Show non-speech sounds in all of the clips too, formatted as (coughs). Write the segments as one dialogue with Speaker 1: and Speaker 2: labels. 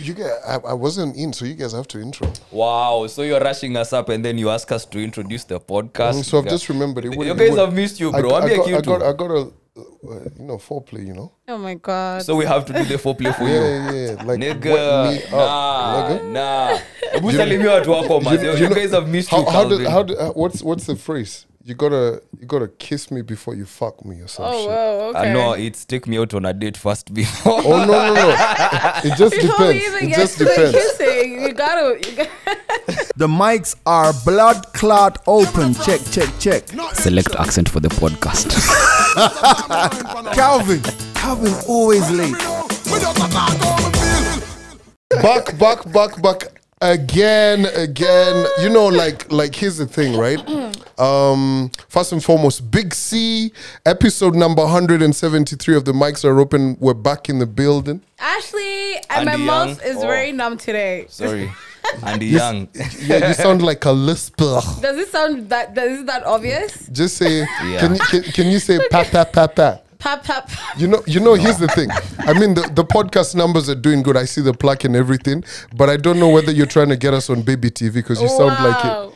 Speaker 1: you guys, I, I wasn't in, so you guys have to intro.
Speaker 2: Wow, so you're rushing us up and then you ask us to introduce the podcast.
Speaker 1: So I've just remembered it.
Speaker 2: You
Speaker 1: wouldn't-
Speaker 2: guys
Speaker 1: would-
Speaker 2: have missed you,
Speaker 1: I,
Speaker 2: bro.
Speaker 1: got, I,
Speaker 2: Ambia
Speaker 1: got, I got, I got a, uh, you know, foreplay. You know.
Speaker 3: Oh my god.
Speaker 2: So we have to do the foreplay for
Speaker 1: Yeah,
Speaker 2: you.
Speaker 1: yeah, yeah. Like
Speaker 2: Nigga,
Speaker 1: wet me up,
Speaker 2: nah,
Speaker 1: nigga.
Speaker 2: nah. Hebu salimia watu man. You, you guys have missed
Speaker 1: how,
Speaker 2: you,
Speaker 1: how did, how did, uh, what's what's the phrase? You gotta you gotta kiss me before you fuck me or some
Speaker 3: oh
Speaker 1: shit.
Speaker 3: whoa.
Speaker 2: I know it's take me out on a date first before.
Speaker 1: Oh no no no! It just (laughs)
Speaker 3: Before we
Speaker 1: depends.
Speaker 3: even
Speaker 1: It
Speaker 3: get
Speaker 1: just
Speaker 3: to the
Speaker 1: depends.
Speaker 3: kissing, you gotta. You gotta
Speaker 4: The mics are blood clot open. Check, check, check.
Speaker 2: Select accent for the podcast. (laughs)
Speaker 4: Calvin. Calvin always late.
Speaker 1: back back back back again again you know like like here's the thing right um first and foremost big c episode number 173 of the mics are open we're back in the building
Speaker 3: Ashley and my mouth
Speaker 2: Young.
Speaker 3: is
Speaker 2: Oh.
Speaker 3: very numb today.
Speaker 2: Sorry. (laughs) Andy Young.
Speaker 1: yeah you sound like a lisper
Speaker 3: Does it sound that? Does it that obvious?
Speaker 1: just say
Speaker 2: Yeah.
Speaker 1: can, you, can, can you say pat pat pat pat
Speaker 3: Pap pap.
Speaker 1: you know, you know. Here's the thing. I mean, the, the podcast numbers are doing good. I see the plaque and everything, but I don't know whether you're trying to get us on baby TV because you sound like it.
Speaker 3: wow.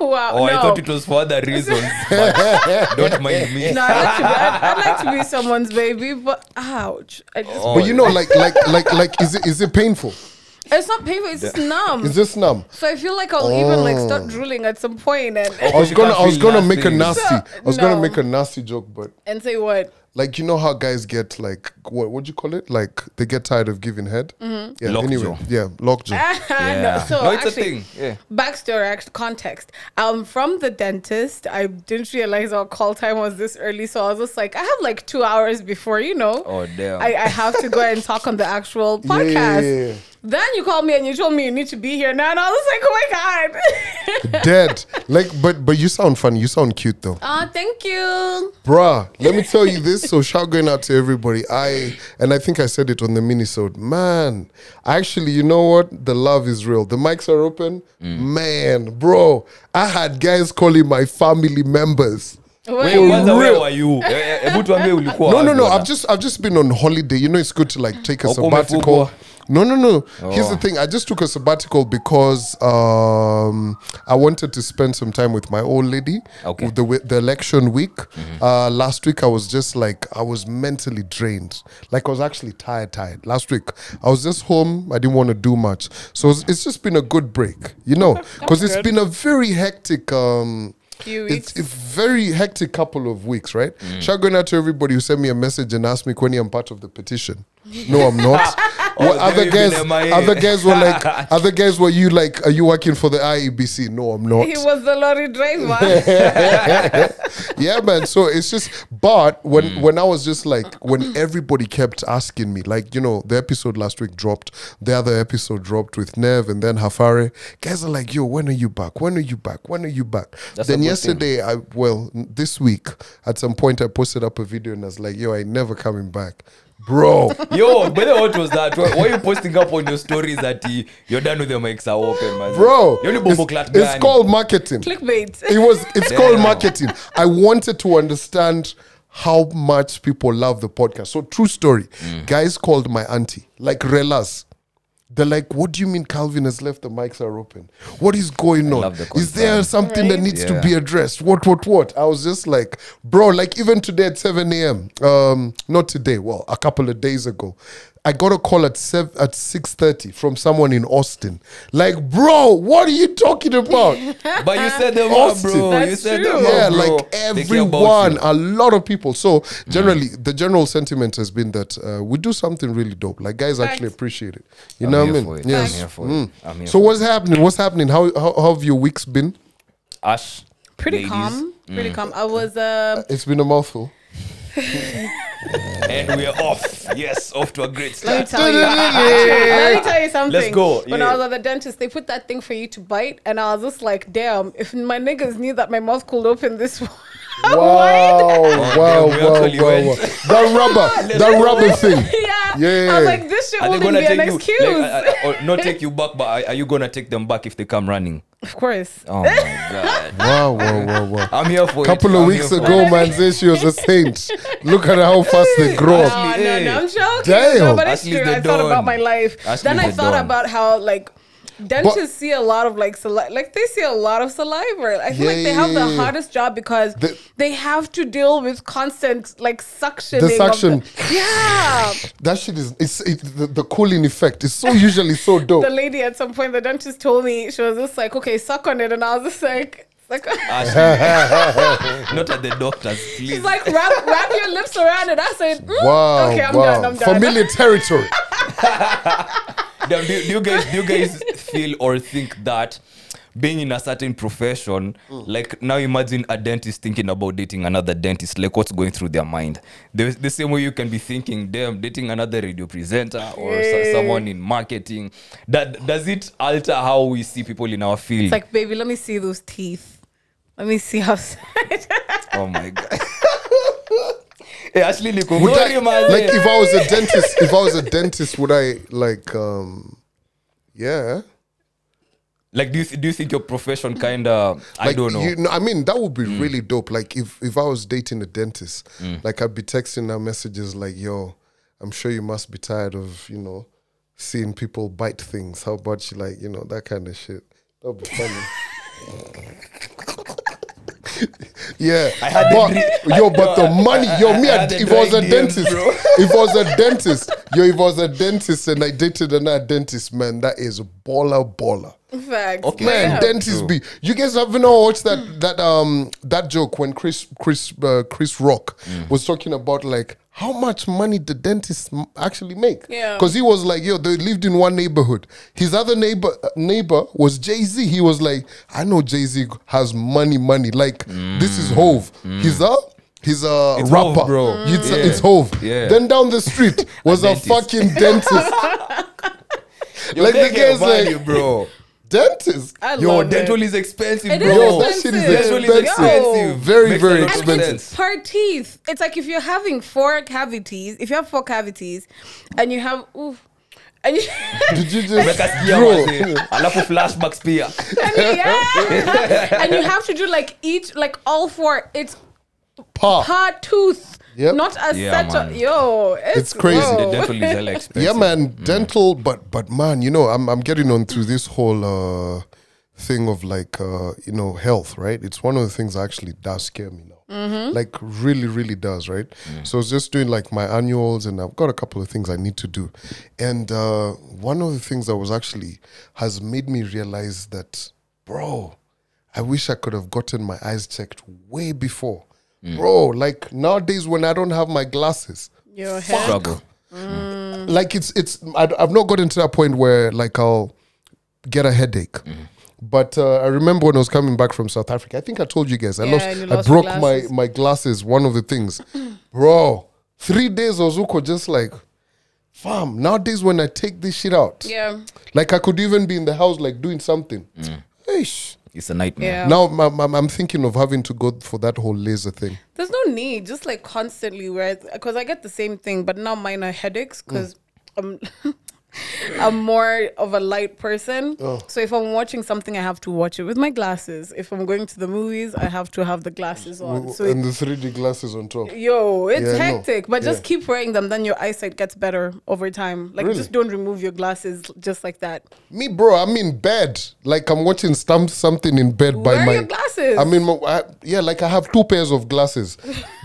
Speaker 3: (laughs) wow.
Speaker 2: Oh, I thought it was for other reasons. (laughs) don't mind me.
Speaker 3: No, I'd like, to be, I'd, I'd like to be someone's baby, but ouch! I just,
Speaker 2: Oh,
Speaker 1: But you know, like, like, like, like, is it is it painful?
Speaker 3: It's not painful. It's just numb.
Speaker 1: Is this numb?
Speaker 3: so I feel like I'll even like start drooling at some point. point and
Speaker 1: I was gonna, I was gonna make a nasty.
Speaker 3: So,
Speaker 1: I was gonna
Speaker 3: no.
Speaker 1: make a nasty joke, but
Speaker 3: and say what?
Speaker 1: like, you know how guys get like, what what do you call it? Like, they get tired of giving head.
Speaker 3: Mm-hmm.
Speaker 1: Yeah.
Speaker 2: Lockjaw.
Speaker 1: anyway, yeah, lockjaw. (laughs)
Speaker 2: Yeah.
Speaker 3: no, so
Speaker 2: no, it's
Speaker 3: actually,
Speaker 2: a thing. Yeah.
Speaker 3: backstory, actually, context. Um, from the dentist, I didn't realize our call time was this early, so I was just like, I have like two hours before, you know,
Speaker 2: Oh damn.
Speaker 3: I, I have to go and talk on the actual (laughs)
Speaker 1: Yeah, yeah,
Speaker 3: podcast.
Speaker 1: yeah, yeah.
Speaker 3: Then you called me and you told me you need to be here now, and I was like, oh my god. (laughs)
Speaker 1: Dead. Like, but but you sound funny. You sound cute though.
Speaker 3: Ah, thank you.
Speaker 1: Bruh, let me tell you this. So shout going out to everybody. I and I think I said it on the minisode. Man, actually, you know what? The love is real. The mics are open. Man, bro, I had guys calling my family members.
Speaker 2: Wait,
Speaker 3: Wait,
Speaker 2: kwanza where
Speaker 1: real.
Speaker 2: were you? Eh, eh, Hebu tuambie ulikuwa
Speaker 1: No, no, no. I've just I've just been on holiday. You know, it's good to like take a sabbatical.
Speaker 2: Umefugwa?
Speaker 1: No, no, no. Here's the
Speaker 2: Oh.
Speaker 1: thing. I just took a sabbatical because um, I wanted to spend some time with my old lady.
Speaker 2: Okay.
Speaker 1: With the the election week. Uh, last week I was just like I was mentally drained. Like I was actually tired, tired. Last week I was just home. I didn't want to do much. So it's, it's just been a good break. You know, (laughs) because it's been a very hectic. Um,
Speaker 3: Few
Speaker 1: it's
Speaker 3: weeks.
Speaker 1: a very hectic couple of weeks, right? Shout going out to everybody who sent me a message and asked me when I'm part of the petition. No, I'm not. (laughs) Well,
Speaker 2: Oh,
Speaker 1: other guys, other guys were like, (laughs) other guys were you like, are you working for the IEBC? No, I'm not.
Speaker 3: He was the lorry driver. (laughs)
Speaker 1: yeah, man. So it's just, but when
Speaker 2: Mm.
Speaker 1: when I was just like, when everybody kept asking me, like, you know, the episode last week dropped, the other episode dropped with Nev and then Hafare. Guys are like, yo, when are you back? When are you back? When are you back?
Speaker 2: That's
Speaker 1: then
Speaker 2: good
Speaker 1: yesterday, I well, this week at some point I posted up a video and I was like, yo, I ain't never coming back, bro.
Speaker 2: Yo, but then what was that? Why why are you posting up on your stories that he, you're done with the mics are open, man?
Speaker 1: Bro,
Speaker 2: You're only
Speaker 1: it's,
Speaker 2: bombo clat
Speaker 1: it's
Speaker 2: gani?
Speaker 1: called marketing.
Speaker 3: Clickbait.
Speaker 1: It was. It's called marketing. I wanted to understand how much people love the podcast. So true story.
Speaker 2: Mm.
Speaker 1: Guys called my auntie, like relas. They're like, "What do you mean Calvin has left? The mics are open. What is going on?
Speaker 2: the
Speaker 1: Is there
Speaker 2: concern.
Speaker 1: something that
Speaker 3: Right?
Speaker 1: needs to be addressed? What, what, what?" I was just like, "Bro, like even today at seven a.m. Um, not today. Well, a couple of days ago." I got a call at seven, at six thirty from someone in Austin. Like, bro, what are you talking about? (laughs)
Speaker 2: But you said them up,
Speaker 1: Austin.
Speaker 2: bro. you said
Speaker 3: true.
Speaker 2: them
Speaker 1: yeah,
Speaker 2: up, bro.
Speaker 1: like
Speaker 2: They care about
Speaker 1: everyone, a lot of people. So generally, the general sentiment has been that uh, we do something really dope. Like guys actually appreciate it. You
Speaker 2: I'm
Speaker 1: know what I
Speaker 2: for
Speaker 1: mean?
Speaker 2: it.
Speaker 1: Yes.
Speaker 2: I'm here for
Speaker 1: Mm.
Speaker 2: it. I'm here
Speaker 1: So
Speaker 2: for
Speaker 1: what's happening? What's happening? How, how how have your weeks been?
Speaker 2: Ash.
Speaker 3: Pretty
Speaker 2: ladies.
Speaker 3: calm. Pretty
Speaker 2: Mm.
Speaker 3: calm. I was um
Speaker 1: It's been a mouthful. (laughs)
Speaker 2: And we're off. Yes, off to a great
Speaker 3: let me
Speaker 2: start.
Speaker 3: tell you. Let me tell you something.
Speaker 2: Let's go,
Speaker 3: When
Speaker 2: yeah.
Speaker 3: I was at the dentist, they put that thing for you to bite, and I was just like, "Damn! If my niggas knew that my mouth could open this (laughs) wide,
Speaker 1: Wow, wow, wow, wow, wow.
Speaker 2: went.
Speaker 1: That rubber, (laughs) that rubber thing.
Speaker 3: yeah,
Speaker 1: Yeah.
Speaker 3: I was like, this shit
Speaker 2: Are
Speaker 3: wouldn't be an
Speaker 2: take you?
Speaker 3: excuse.
Speaker 2: Like, uh, uh, or not take you back, but are, are you gonna take them back if they come running?
Speaker 3: Of course.
Speaker 2: Oh my god. (laughs)
Speaker 1: Wow, wow, wow, wow.
Speaker 2: I'm here for you.
Speaker 1: A couple
Speaker 2: it.
Speaker 1: of
Speaker 2: I'm
Speaker 1: weeks ago, man said she was a saint. Look at how fast they grow up.
Speaker 3: Oh, no, no, I'm joking.
Speaker 1: Damn.
Speaker 3: No, but it's
Speaker 2: Ashley's
Speaker 3: true.
Speaker 2: the
Speaker 3: I thought about my life.
Speaker 2: Ashley's
Speaker 3: then I thought
Speaker 2: Don.
Speaker 3: about how like dentists see a lot of like saliva. Like they see a lot of saliva. I feel
Speaker 1: Yeah,
Speaker 3: like they have
Speaker 1: yeah,
Speaker 3: the
Speaker 1: yeah.
Speaker 3: hardest job because
Speaker 1: The-
Speaker 3: they have to deal with constant like suction.
Speaker 1: The
Speaker 3: of
Speaker 1: suction.
Speaker 3: yeah.
Speaker 1: That shit is it's it, the, the cooling effect is so usually so (laughs) dope.
Speaker 3: The lady at some point, the dentist told me she was just like, "Okay, suck on it," and I was just like. Like, (laughs) (laughs)
Speaker 2: Not at the doctor's, please.
Speaker 3: she's like, wrap, wrap your lips around it. I said, mm,
Speaker 1: wow,
Speaker 3: okay, I'm
Speaker 1: wow.
Speaker 3: done, I'm done.
Speaker 1: Familiar territory.
Speaker 2: Do, do, do you guys do you guys feel or think that being in a certain profession like now imagine a dentist thinking about dating another dentist like what's going through their mind? The, the same way you can be thinking damn dating another radio presenter or so- someone in marketing. That does it alter how we see people in our field?
Speaker 3: It's like, baby, let me see those teeth. Let me see how. (laughs)
Speaker 2: oh my god (laughs) (laughs) hey,
Speaker 1: Would
Speaker 2: man.
Speaker 1: like if I was a dentist, if I was a dentist, would I like um yeah.
Speaker 2: like do you, th- do you think your profession kind of I don't know
Speaker 1: You know, I mean, that would be really dope. Like if if I was dating a dentist, like I'd be texting her messages like, "Yo, I'm sure you must be tired of you know seeing people bite things. How about you like you know that kind of shit? That'd be funny." (laughs) (laughs) yeah,
Speaker 2: I had
Speaker 1: but,
Speaker 2: dream-
Speaker 1: yo, but the money, yo, me,
Speaker 2: I
Speaker 1: I
Speaker 2: had the
Speaker 1: if I was a
Speaker 2: dry
Speaker 1: dentist,
Speaker 2: bro. (laughs)
Speaker 1: if I was a dentist, yo, if I was a dentist and I dated another dentist, man, that is baller, baller.
Speaker 3: Facts.
Speaker 2: Okay.
Speaker 1: Man,
Speaker 3: Yeah.
Speaker 1: dentists be. You guys have not watched that that um that joke when Chris Chris uh, Chris Rock was talking about like how much money the dentists m- actually make.
Speaker 3: Yeah.
Speaker 1: Because he was like, yo, they lived in one neighborhood. His other neighbor uh, neighbor was Jay Z. He was like, I know Jay Z has money, money. Like this is Hove. He's a. He's a
Speaker 2: It's
Speaker 1: rapper,
Speaker 2: Hov, bro.
Speaker 1: It's,
Speaker 2: Yeah.
Speaker 1: it's Hove.
Speaker 2: Yeah.
Speaker 1: Then down the street (laughs) was a,
Speaker 2: dentist.
Speaker 1: fucking dentist. (laughs)
Speaker 2: Yo,
Speaker 1: like
Speaker 2: they
Speaker 1: the
Speaker 2: get
Speaker 1: guy's
Speaker 2: value,
Speaker 1: like,
Speaker 2: bro
Speaker 1: dentist.
Speaker 3: I
Speaker 2: Yo,
Speaker 3: love
Speaker 2: dental
Speaker 3: it.
Speaker 2: is expensive,
Speaker 3: It
Speaker 2: bro.
Speaker 3: is
Speaker 1: Yo, that shit is
Speaker 3: expensive.
Speaker 2: Dental is
Speaker 1: expensive.
Speaker 2: expensive.
Speaker 1: Very,
Speaker 2: Makes
Speaker 1: very
Speaker 2: a lot of
Speaker 1: expensive.
Speaker 2: sense.
Speaker 3: per teeth. It's like if you're having four cavities, if you have four cavities, and you have oof, and you, (laughs)
Speaker 1: Did you just
Speaker 2: Umekasikia
Speaker 1: bro?
Speaker 2: wazee. alafu flashbacks pia
Speaker 3: and you, yeah, (laughs) and you have to do like each like all four. It's
Speaker 1: Pa.
Speaker 3: per tooth,
Speaker 1: Yep.
Speaker 3: not a
Speaker 2: Yeah,
Speaker 3: set.
Speaker 2: man.
Speaker 3: Of, yo, it's,
Speaker 1: It's crazy.
Speaker 2: the
Speaker 3: whoa.
Speaker 2: dental is hella (laughs) expensive
Speaker 1: Yeah, man, dental, but but man, you know, I'm I'm getting on through this whole uh thing of like uh you know health, right? It's one of the things that actually does scare me now. Like really, really does, right? So I was just doing like my annuals, and I've got a couple of things I need to do, and uh one of the things that was actually has made me realize that, bro, I wish I could have gotten my eyes checked way before. Mm. Bro, like nowadays when I don't have my glasses,
Speaker 3: Your head.
Speaker 2: struggle mm.
Speaker 1: like it's it's I, I've not gotten to that point where like I'll get a headache. Mm-hmm. But uh, I remember when I was coming back from South Africa. I think I told you guys I
Speaker 3: Yeah,
Speaker 1: lost,
Speaker 3: and you
Speaker 1: I
Speaker 3: lost your
Speaker 1: broke my my glasses. One of the things, bro. Three days Ozuko just like, fam. Nowadays when I take this shit out,
Speaker 3: Yeah,
Speaker 1: like I could even be in the house like doing something. Mm. Eish.
Speaker 2: It's a nightmare
Speaker 3: yeah.
Speaker 1: Now I'm, I'm, I'm thinking of having to go for that whole laser thing.
Speaker 3: There's no need, just like constantly, where because I get the same thing, but now mine are headaches because mm. I'm (laughs) I'm more of a light person. Oh. So if I'm watching something, I have to watch it with my glasses. If I'm going to the movies, I have to have the glasses on. So
Speaker 1: and
Speaker 3: it,
Speaker 1: the 3D glasses on top.
Speaker 3: yo, it's
Speaker 1: Yeah,
Speaker 3: hectic, but just keep wearing them. Then your eyesight gets better over time. Like
Speaker 1: Really?
Speaker 3: just don't remove your glasses just like that.
Speaker 1: Me, bro, I'm in bed. Like I'm watching some, something in bed by
Speaker 3: Wear
Speaker 1: my
Speaker 3: your glasses.
Speaker 1: I mean, my, I, yeah, like I have two pairs of glasses.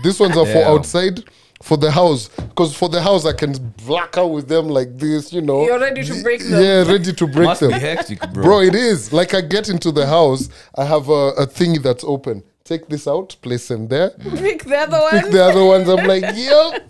Speaker 1: These ones are for (laughs) outside. For the house, because for the house I can black out with them like this, you know.
Speaker 3: You're ready to break them.
Speaker 1: Yeah, ready to break
Speaker 2: must
Speaker 1: them,
Speaker 2: be hectic bro,
Speaker 1: bro. It is like I get into the house, I have a, a thingy that's open. Take this out, place them there. (laughs)
Speaker 3: Pick the other ones.
Speaker 1: Pick the other ones. I'm like, yep.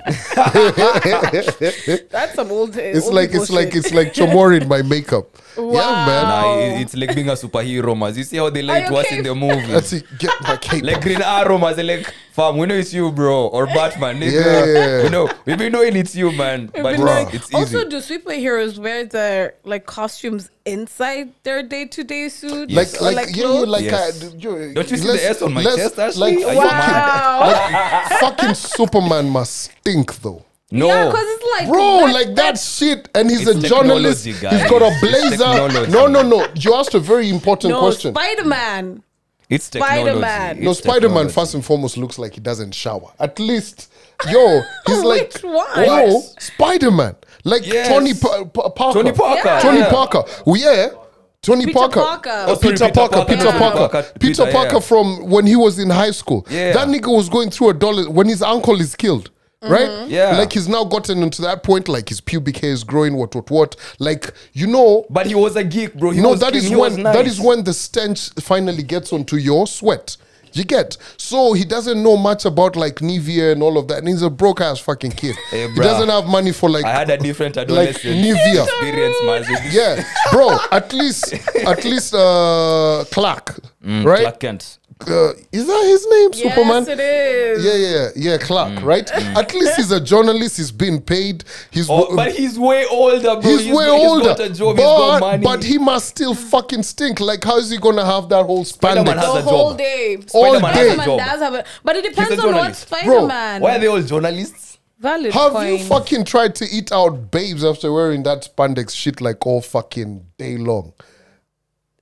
Speaker 1: (laughs)
Speaker 3: That's some old.
Speaker 1: Uh, it's
Speaker 3: old
Speaker 1: like
Speaker 3: people
Speaker 1: it's like it's like Chomori in my makeup. (laughs) Yeah, man.
Speaker 2: Nah, it's like being a superhero man you see how they like
Speaker 3: Are
Speaker 2: to
Speaker 3: you
Speaker 2: us
Speaker 3: okay?
Speaker 2: in the movies
Speaker 1: That's it. Get my cape.
Speaker 2: like Green Arrow, man. They're like, fam, we know it's you, bro, or Batman. Nigga.
Speaker 1: Yeah.
Speaker 2: We know, we been knowing it's you, man. But
Speaker 3: been like-
Speaker 2: it's easy.
Speaker 3: Also, do superheroes wear their like costumes inside their day-to-day suits?
Speaker 1: like,
Speaker 3: Or,
Speaker 1: like, yeah, you
Speaker 3: clothes?
Speaker 1: like,
Speaker 2: Yes.
Speaker 1: uh, you,
Speaker 2: Don't you see
Speaker 1: let's-
Speaker 2: the S on my
Speaker 1: let's-
Speaker 2: chest, Ashley?
Speaker 1: Like,
Speaker 2: Are you
Speaker 1: fucking, like, fucking Superman must stink, though.
Speaker 2: No.
Speaker 3: Yeah, because it's like
Speaker 1: Bro,
Speaker 3: that-
Speaker 1: like that shit, and he's
Speaker 2: It's
Speaker 1: a journalist.
Speaker 2: technology,
Speaker 1: He's
Speaker 2: guys.
Speaker 1: got a blazer.
Speaker 2: technology.
Speaker 1: No, no, no. You asked a very important
Speaker 3: No,
Speaker 1: question.
Speaker 3: Spider Man.
Speaker 2: It's technology.
Speaker 3: Spider-Man.
Speaker 1: No, Spider Man first and foremost looks like he doesn't shower. At least, yo, (laughs) he's like,
Speaker 3: Which one?
Speaker 1: yo, Spider Man, like
Speaker 2: Yes.
Speaker 1: Tony pa- Pa- Parker.
Speaker 2: Tony Parker.
Speaker 3: Yeah.
Speaker 1: Tony
Speaker 2: yeah.
Speaker 1: Parker. Oh, yeah. Tony
Speaker 3: Peter
Speaker 1: Parker.
Speaker 3: Parker. Oh,
Speaker 2: sorry,
Speaker 1: Peter,
Speaker 2: Peter
Speaker 1: Parker.
Speaker 2: Parker.
Speaker 1: Peter
Speaker 2: Yeah.
Speaker 1: Parker.
Speaker 2: Parker.
Speaker 1: Peter
Speaker 2: Peter,
Speaker 1: Parker
Speaker 2: yeah.
Speaker 1: from when he was in high school.
Speaker 2: Yeah.
Speaker 1: That nigga was going through a dollar when his uncle is killed. Mm-hmm. Right?
Speaker 2: Yeah.
Speaker 1: Like he's now gotten into that point, like his pubic hair is growing, what, what, what. Like, you know,
Speaker 2: But he was a geek, bro. He
Speaker 1: no,
Speaker 2: was
Speaker 1: that
Speaker 2: clean,
Speaker 1: is
Speaker 2: he
Speaker 1: when
Speaker 2: was nice.
Speaker 1: that is when the stench finally gets onto your sweat. You get so he doesn't know much about like Nivea and all of that, and he's a broke ass fucking kid. (laughs)
Speaker 2: Hey,
Speaker 1: he doesn't have money for like
Speaker 2: I had a different
Speaker 1: like Nivea.
Speaker 2: experience, man.
Speaker 1: yeah, bro. At least, at least, uh, Clark, right?
Speaker 2: Clark Kent.
Speaker 1: Uh, is that his name, Superman?
Speaker 3: Yes, it is.
Speaker 1: Yeah, yeah, yeah, Clark, mm. right? Mm. At least he's a journalist. He's been paid. He's
Speaker 2: Oh, but he's way older, bro.
Speaker 1: He's, way older,
Speaker 2: He's got a job. he's got
Speaker 1: but,
Speaker 2: money.
Speaker 1: but he must still fucking stink. Like, how is he gonna have that whole
Speaker 2: Spider-Man
Speaker 1: spandex?
Speaker 2: has
Speaker 3: The
Speaker 2: a
Speaker 3: whole
Speaker 2: job.
Speaker 3: day.
Speaker 1: All day.
Speaker 2: has a
Speaker 3: Spider-Man
Speaker 2: job.
Speaker 3: does have it, but it depends on what
Speaker 2: journalist.
Speaker 3: Spider-Man.
Speaker 2: Why are they all journalists?
Speaker 3: Valid
Speaker 1: Have
Speaker 3: point.
Speaker 1: you fucking tried to eat out babes after wearing that spandex shit like all fucking day long?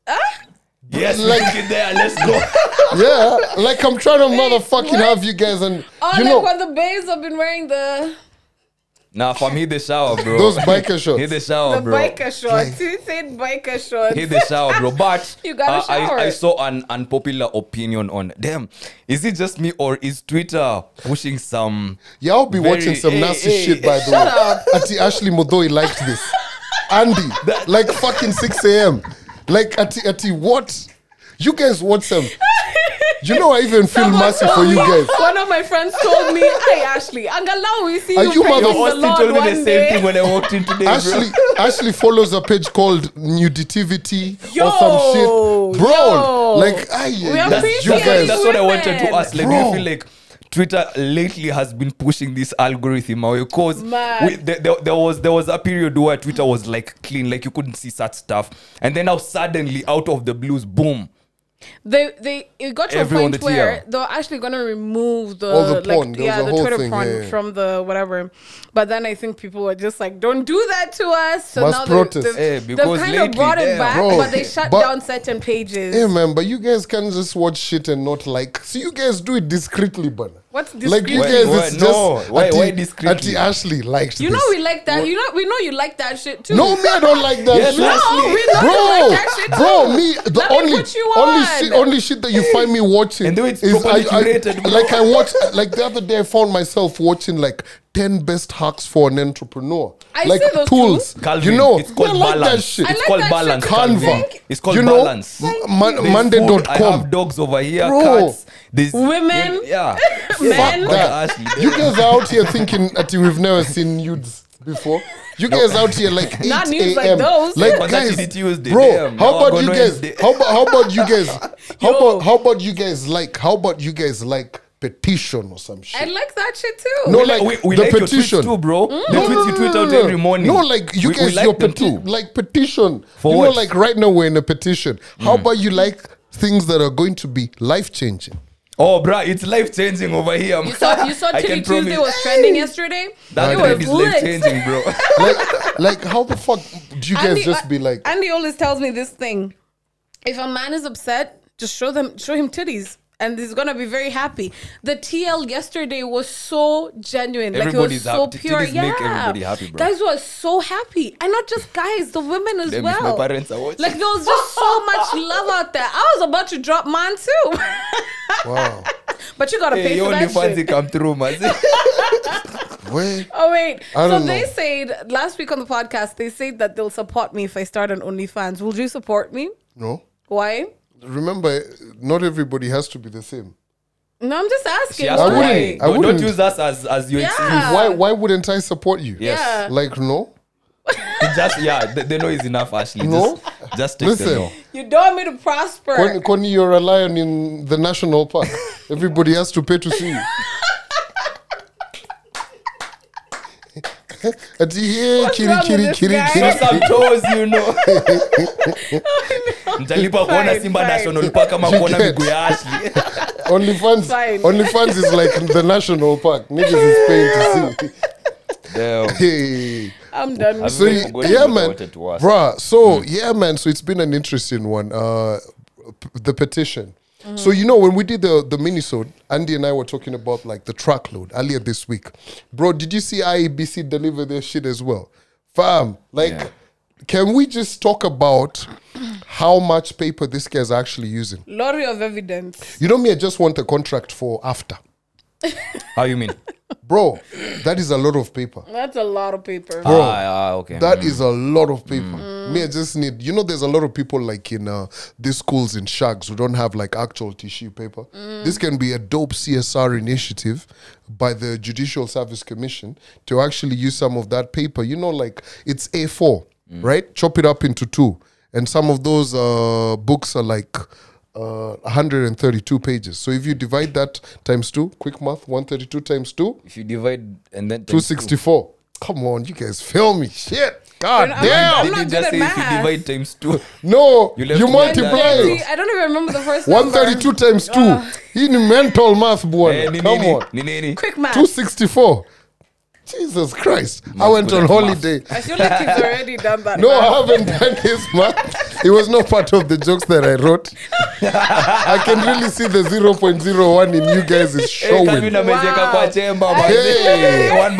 Speaker 2: Ah, Yes,
Speaker 1: Like-
Speaker 2: like it there. Let's go. (laughs)
Speaker 1: Yeah, like I'm trying to motherfucking
Speaker 3: what?
Speaker 1: have you guys and
Speaker 3: Oh,
Speaker 1: you
Speaker 3: like
Speaker 1: know
Speaker 3: when the babes have been wearing the
Speaker 2: Nah, from hit the shower, bro.
Speaker 1: those biker (laughs) shorts.
Speaker 2: Hit the shower,
Speaker 3: the
Speaker 2: bro.
Speaker 3: biker shorts. You said biker shorts.
Speaker 2: Hit the shower, bro. (laughs) But
Speaker 3: You gotta
Speaker 2: uh, I,
Speaker 3: shower.
Speaker 2: I saw an unpopular opinion on them. Is it just me or is Twitter pushing some?
Speaker 1: Yeah, I'll be
Speaker 2: Very-
Speaker 1: watching some
Speaker 2: hey,
Speaker 1: nasty
Speaker 2: hey,
Speaker 1: shit by the
Speaker 3: shut
Speaker 1: way.
Speaker 3: up.
Speaker 1: Ati Ashley Modoi liked this. Andy, like fucking 6 a.m. Like Ati Ati what? You guys watch some. You know I even feel
Speaker 3: Someone
Speaker 1: mercy
Speaker 3: told
Speaker 1: for you
Speaker 3: me-
Speaker 1: guys.
Speaker 3: One of my friends told me, "Hey Ashley, Angalau we see
Speaker 1: Are
Speaker 3: you,
Speaker 1: you
Speaker 3: praising
Speaker 1: mother-
Speaker 3: the
Speaker 2: Austin
Speaker 3: Lord
Speaker 2: told me the
Speaker 3: one
Speaker 2: same
Speaker 3: day."
Speaker 2: thing when I walked in today, bro.
Speaker 1: Ashley Ashley follows a page called Nuditivity
Speaker 3: Yo,
Speaker 1: or some shit. Bro,
Speaker 3: yo.
Speaker 1: like I
Speaker 3: We
Speaker 1: that's,
Speaker 3: appreciate
Speaker 1: you guys.
Speaker 2: that's what I wanted to
Speaker 3: women.
Speaker 2: ask. Like, do
Speaker 1: Bro.
Speaker 2: you feel like Twitter lately has been pushing this algorithm away? Because we- there, there, there was there was a period where Twitter was like clean, like you couldn't see such stuff, and then now suddenly, out of the blues, boom.
Speaker 3: They they it got to
Speaker 2: Everyone
Speaker 3: a point where they're actually gonna remove the,
Speaker 1: All the
Speaker 3: like
Speaker 1: porn. There
Speaker 3: yeah the
Speaker 1: whole
Speaker 3: Twitter
Speaker 1: thing,
Speaker 3: porn
Speaker 1: yeah, yeah.
Speaker 3: from the whatever. But then I think people were just like, don't do that to us. So
Speaker 1: Must
Speaker 3: now
Speaker 1: protest.
Speaker 3: they've,
Speaker 2: Eh,
Speaker 3: they've,
Speaker 2: because
Speaker 3: they've kind of brought it
Speaker 2: damn.
Speaker 3: back,
Speaker 1: Bro,
Speaker 3: but they shut
Speaker 1: but-
Speaker 3: down certain pages.
Speaker 1: Hey man, but you guys can just watch shit and not like. So you guys do it discreetly, but
Speaker 3: What's this?
Speaker 1: like you
Speaker 3: discreetly?
Speaker 1: guys?
Speaker 2: Why-
Speaker 1: it's
Speaker 2: why- no,
Speaker 1: just
Speaker 2: why-
Speaker 1: Ati-
Speaker 2: why discreetly?
Speaker 1: Ati Ashley liked
Speaker 3: you know
Speaker 1: this.
Speaker 3: we like that. You know we know you like that shit too.
Speaker 1: No, me, I don't like that
Speaker 2: Yes,
Speaker 1: shit.
Speaker 2: no,
Speaker 3: no, we know
Speaker 1: bro,
Speaker 3: you like that shit too.
Speaker 1: bro, me the
Speaker 3: Let me
Speaker 1: only
Speaker 3: put you
Speaker 1: only
Speaker 3: on.
Speaker 1: shit only shit that you find me watching
Speaker 2: And though it's
Speaker 1: is
Speaker 2: properly
Speaker 1: I, I-
Speaker 2: curated, bro.
Speaker 1: like I watch like the other day I found myself watching like 10 best hacks for an entrepreneur.
Speaker 3: I
Speaker 1: like
Speaker 3: see those
Speaker 1: tools.
Speaker 3: too.
Speaker 2: Calvin,
Speaker 1: you know,
Speaker 2: it's called
Speaker 1: I like
Speaker 2: balance.
Speaker 1: that shit.
Speaker 3: I
Speaker 2: It's
Speaker 3: like
Speaker 2: called
Speaker 3: that
Speaker 2: balance.
Speaker 3: too.
Speaker 2: Calvin.
Speaker 1: Canva.
Speaker 2: It's called
Speaker 1: you know,
Speaker 2: balance.
Speaker 1: M-
Speaker 3: Thank
Speaker 1: man- Monday.com.
Speaker 2: I have dogs over here,
Speaker 1: Bro.
Speaker 2: cats. There's
Speaker 3: Women.
Speaker 2: Yeah. (laughs)
Speaker 3: Men.
Speaker 2: Fuck
Speaker 1: that. You guys are out here thinking that we've never seen nudes before. You guys out here like 8 (laughs)
Speaker 3: Not nudes like
Speaker 1: a.m.
Speaker 3: those.
Speaker 1: Like
Speaker 2: But
Speaker 1: guys,
Speaker 2: that's Tuesday,
Speaker 1: bro.
Speaker 2: damn.
Speaker 1: How about you guys? How about how about you (laughs) guys? How about how about you guys like? How about you guys like petition or some shit?
Speaker 3: I like that shit too.
Speaker 1: No,
Speaker 2: We
Speaker 1: like
Speaker 2: we, we
Speaker 1: the
Speaker 2: like
Speaker 1: petition.
Speaker 2: your too, bro. The
Speaker 1: No,
Speaker 2: tweets
Speaker 1: no,
Speaker 2: you
Speaker 1: no,
Speaker 2: tweet
Speaker 1: no,
Speaker 2: out
Speaker 1: no.
Speaker 2: every morning.
Speaker 1: No, like you
Speaker 2: We- we
Speaker 1: guys,
Speaker 2: like
Speaker 1: your
Speaker 2: them
Speaker 1: peti-
Speaker 2: too.
Speaker 1: like petition.
Speaker 2: For
Speaker 1: you
Speaker 2: what?
Speaker 1: know, like right now we're in a petition. How hmm. about you like things that are going to be life changing?
Speaker 2: Oh, bruh, it's life changing over here.
Speaker 3: You saw you saw (laughs)
Speaker 2: I
Speaker 3: Tilly
Speaker 2: can promise-
Speaker 3: Tuesday was trending yesterday.
Speaker 2: That
Speaker 3: it was
Speaker 2: is life changing, bro. (laughs)
Speaker 1: Like, like how the fuck do you guys
Speaker 3: Andy-
Speaker 1: just uh, be like?
Speaker 3: Andy always tells me this thing: if a man is upset, just show them, show him titties, and he's gonna be very happy. The TL yesterday was so genuine, like it
Speaker 2: Everybody's
Speaker 3: was so
Speaker 2: happy.
Speaker 3: pure.
Speaker 2: Titties
Speaker 3: Yeah,
Speaker 2: make everybody happy, bro.
Speaker 3: guys were so happy, and not just guys, the women as
Speaker 2: Damn,
Speaker 3: well.
Speaker 2: my parents are watching.
Speaker 3: Like there was just so much (laughs) love out there. I was about to drop mine too, (laughs)
Speaker 1: Wow,
Speaker 3: but you gotta
Speaker 2: Hey,
Speaker 3: pay
Speaker 2: you
Speaker 3: for
Speaker 2: only
Speaker 3: that
Speaker 2: fancy
Speaker 3: shit.
Speaker 2: come through, man. (laughs)
Speaker 1: wait.
Speaker 3: Oh wait.
Speaker 1: I
Speaker 3: so
Speaker 1: don't
Speaker 3: they
Speaker 1: know.
Speaker 3: said last week on the podcast, they said that they'll support me if I start an OnlyFans. Will you support me?
Speaker 1: No,
Speaker 3: Why?
Speaker 1: Remember, not everybody has to be the same.
Speaker 3: No, I'm just asking.
Speaker 1: I wouldn't-
Speaker 2: why.
Speaker 1: I wouldn't-
Speaker 2: Don't use us as as your
Speaker 3: Yeah.
Speaker 2: excuse.
Speaker 1: Why? Why wouldn't I support you?
Speaker 2: Yes.
Speaker 3: Yeah.
Speaker 1: Like no.
Speaker 2: Just yeah, the, the no is enough, Ashley.
Speaker 1: No?
Speaker 2: Just, just take
Speaker 1: Listen.
Speaker 2: the no.
Speaker 3: You don't want me to prosper.
Speaker 1: Connie, Connie, you're a lion in the national park. Everybody has to pay to see you. (laughs) (laughs) Ati, hey,
Speaker 3: What's
Speaker 1: kiri,
Speaker 3: wrong with
Speaker 1: kiri,
Speaker 3: this
Speaker 1: kiri,
Speaker 3: guy?
Speaker 1: kiri.
Speaker 2: Show some toes, you know. (laughs) (laughs) mtalipa kuona
Speaker 3: Fine,
Speaker 2: simba
Speaker 3: fine.
Speaker 2: national park
Speaker 1: kama
Speaker 2: kuona miguu ya Ashley.
Speaker 1: OnlyFans,
Speaker 3: Fine.
Speaker 1: OnlyFans is like the national park. Niggas is paying to see.
Speaker 2: Damn.
Speaker 1: Hey.
Speaker 3: I'm done. With
Speaker 1: So y-
Speaker 2: forgotten
Speaker 1: yeah,
Speaker 2: what I
Speaker 1: man,
Speaker 2: wanted to ask.
Speaker 1: bruh. So yeah, man. So it's been an interesting one. Uh, p- the petition. So you know when we did the the minisode, Andy and I were talking about like the truckload earlier this week, bro. Did you see IEBC deliver their shit as well, fam? Like,
Speaker 2: Yeah.
Speaker 1: can we just talk about how much paper this guy's actually using?
Speaker 3: Lorry of evidence.
Speaker 1: You know me, I just want a contract for after,
Speaker 2: How you mean?
Speaker 1: bro. That is a lot of paper.
Speaker 3: That's a lot of paper.
Speaker 1: Bro,
Speaker 2: Ah, ah, okay.
Speaker 1: That is a lot of paper. Me, I just need. You know, there's a lot of people like in uh, these schools in Shags who don't have like actual tissue paper. This can be a dope CSR initiative by the Judicial Service Commission to actually use some of that paper. You know, like it's A4, right? Chop it up into two, and some of those uh, books are like. Uh, 132 pages. So if you divide that times two, quick math, 132 times two,
Speaker 2: if you divide and then times two.
Speaker 1: 264. Come on, you guys fail me. Shit. God
Speaker 3: I'm
Speaker 1: damn.
Speaker 3: not-
Speaker 2: Did you just say math. if you divide times two? (laughs)
Speaker 1: No,
Speaker 2: You
Speaker 1: you, multiply
Speaker 3: See,
Speaker 1: it.
Speaker 3: I don't even remember the first number.
Speaker 1: 132 times 2. In mental math, boy.
Speaker 2: Hey,
Speaker 1: Come
Speaker 2: nini?
Speaker 1: on.
Speaker 2: Nini, nini?
Speaker 3: Quick math.
Speaker 1: 264. Jesus Christ. I went on holiday.
Speaker 3: I feel like he's already done that.
Speaker 1: No,
Speaker 3: math.
Speaker 1: I haven't done this math. It was not part of the jokes that I wrote. I can really see the 0.01 in you guys is showing.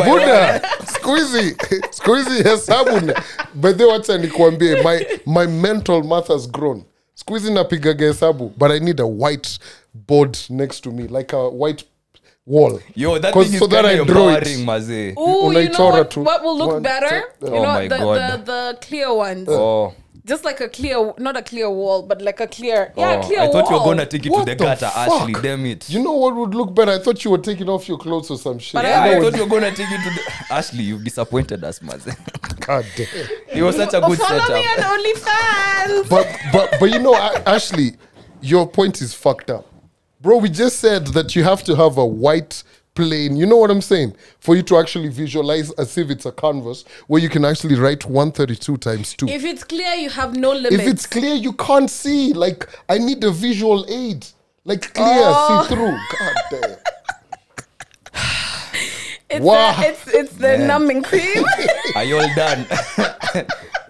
Speaker 1: Buda siku hizi siku hizi hesabu then wacha nikuambie my, my mental math has grown siku hizi napigaga hesabu but i need a white board next to me like a white wall
Speaker 2: Yo, that
Speaker 1: 'Cause
Speaker 2: thing is
Speaker 1: so that I
Speaker 2: kinda
Speaker 1: draw it.
Speaker 2: empowering, mazee.
Speaker 3: Ooh, you know what,
Speaker 1: tu.
Speaker 3: what will look
Speaker 1: One,
Speaker 3: better?
Speaker 1: two,
Speaker 3: You
Speaker 2: Oh
Speaker 3: know,
Speaker 2: my
Speaker 3: the,
Speaker 2: God.
Speaker 3: the the clear ones.
Speaker 2: Oh.
Speaker 3: Just like a clear, not a clear wall, but like a clear, yeah,
Speaker 2: Oh,
Speaker 3: clear
Speaker 2: I thought you were gonna take it
Speaker 1: What
Speaker 2: to the
Speaker 1: the
Speaker 2: gutter,
Speaker 1: fuck?
Speaker 2: Ashley. Damn it.
Speaker 1: you know what would look better i thought you were taking off your clothes or some shit
Speaker 3: But
Speaker 2: yeah,
Speaker 3: I-
Speaker 2: I thought you were gonna take it to the Ashley. You've disappointed us, maze. (laughs)
Speaker 1: God damn.
Speaker 2: It was such a
Speaker 3: Oh,
Speaker 2: good
Speaker 3: follow
Speaker 2: setup.
Speaker 3: me on OnlyFans.
Speaker 1: but but but you know ashley your point is fucked up bro we just said that you have to have a white plane you know what i'm saying for you to actually visualize as if it's a canvas where you can actually write 132 times 2
Speaker 3: If it's clear, you have no limits.
Speaker 1: if it's clear you can't see like i need a visual aid like clear
Speaker 3: Oh.
Speaker 1: see through god damn (sighs)
Speaker 3: it's,
Speaker 1: Wow.
Speaker 3: the, it's it's the numbing cream. (laughs)
Speaker 2: Are you all done? (laughs)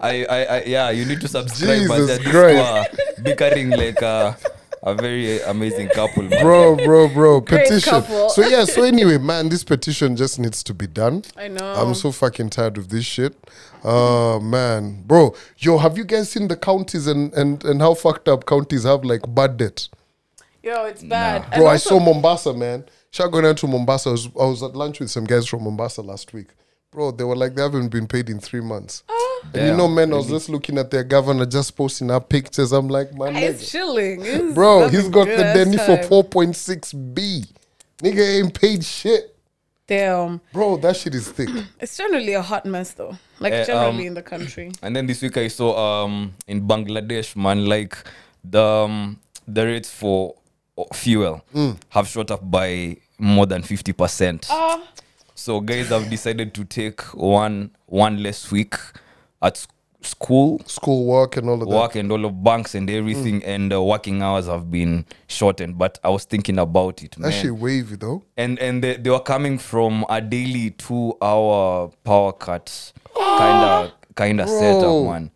Speaker 2: I, I, I, yeah, you need to subscribe.
Speaker 1: Jesus
Speaker 2: man. These two
Speaker 1: Christ.
Speaker 2: are bickering like a, a very amazing couple, man.
Speaker 1: bro bro bro.
Speaker 3: Great
Speaker 1: petition.
Speaker 3: couple.
Speaker 1: so yeah so (laughs) anyway man this petition just needs to be done.
Speaker 3: I know.
Speaker 1: i'm so fucking tired of this shit. Uh man. Bro yo have you guys seen the counties and and and how fucked up counties have like bad debt?
Speaker 3: Yo, it's bad. And
Speaker 1: bro i saw mombasa man. Shout going down to mombasa. I was, I was at lunch with some guys from mombasa last week. Bro they were like they haven't been paid in three months and you know man i was just looking at their governor just posting up pictures i'm like man
Speaker 3: It's chilling. It's
Speaker 1: Bro, he's got the
Speaker 3: as
Speaker 1: Denny for 4.6B. Nigga ain't paid shit.
Speaker 3: Damn.
Speaker 1: Bro, that shit is thick. (clears throat)
Speaker 3: It's generally a hot mess though. Like
Speaker 2: Eh,
Speaker 3: generally
Speaker 2: um,
Speaker 3: in the country.
Speaker 2: And then this week I saw um in Bangladesh, man, like the um, the rates for uh, fuel have shot up by more than fifty percent.
Speaker 3: Ah.
Speaker 2: So guys have decided to take one one less week at s- school
Speaker 1: School work and all of that.
Speaker 2: work and all of banks and everything and uh, working hours have been shortened but i was thinking about it man
Speaker 1: That shit wavy though.
Speaker 2: and and they, they were coming from a daily two hour power cut kind of kind of
Speaker 1: Bro.
Speaker 2: setup man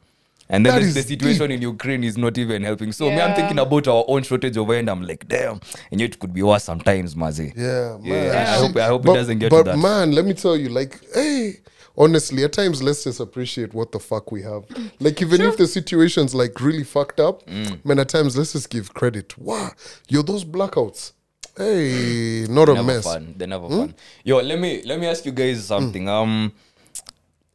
Speaker 2: and then the, the situation in ukraine is not even helping so me i'm thinking about our own shortage of end i'm like damn and yet it could be worse sometimes mazi
Speaker 1: Yeah, man.
Speaker 2: Yeah, I hope- I hope it
Speaker 1: but,
Speaker 2: doesn't get to
Speaker 1: But
Speaker 2: that.
Speaker 1: man, let me tell you, like, hey, honestly, at times let's just appreciate what the fuck we have. Like, even if the situation's like really fucked up,
Speaker 2: Mm.
Speaker 1: man, at times let's just give credit. Wow, yo, those blackouts. Hey, not a
Speaker 2: never
Speaker 1: mess.
Speaker 2: fun. They're never fun. Yo let me let me ask you guys something. Um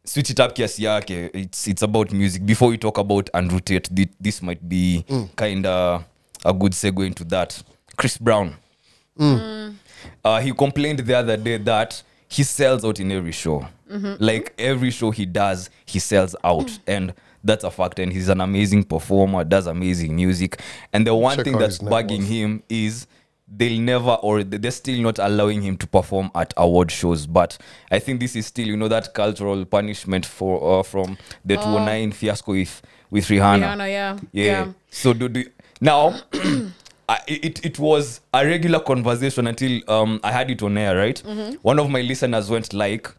Speaker 2: switch it up kiasi yake. It's, it's about music. Before we talk about and rotate, thi- this might be kind of a good segue into that. Chris Brown. Uh, he complained the other day that he sells out in every show. Like every show he does he sells out. And that's a fact. And he's an amazing performer does amazing music. And the one
Speaker 1: Check
Speaker 2: thing that's bugging
Speaker 1: worth.
Speaker 2: him is they'll never or they're still not allowing him to perform at award shows. But i think this is still you know that cultural punishment for uh, from the 209 fiasco with with rihanna,
Speaker 3: Rihanna, yeah.
Speaker 2: yeah.
Speaker 3: Yeah.
Speaker 2: So do, do now (clears throat) I, it, it was a regular conversation until um, I had it on air, right? One of my listeners went like,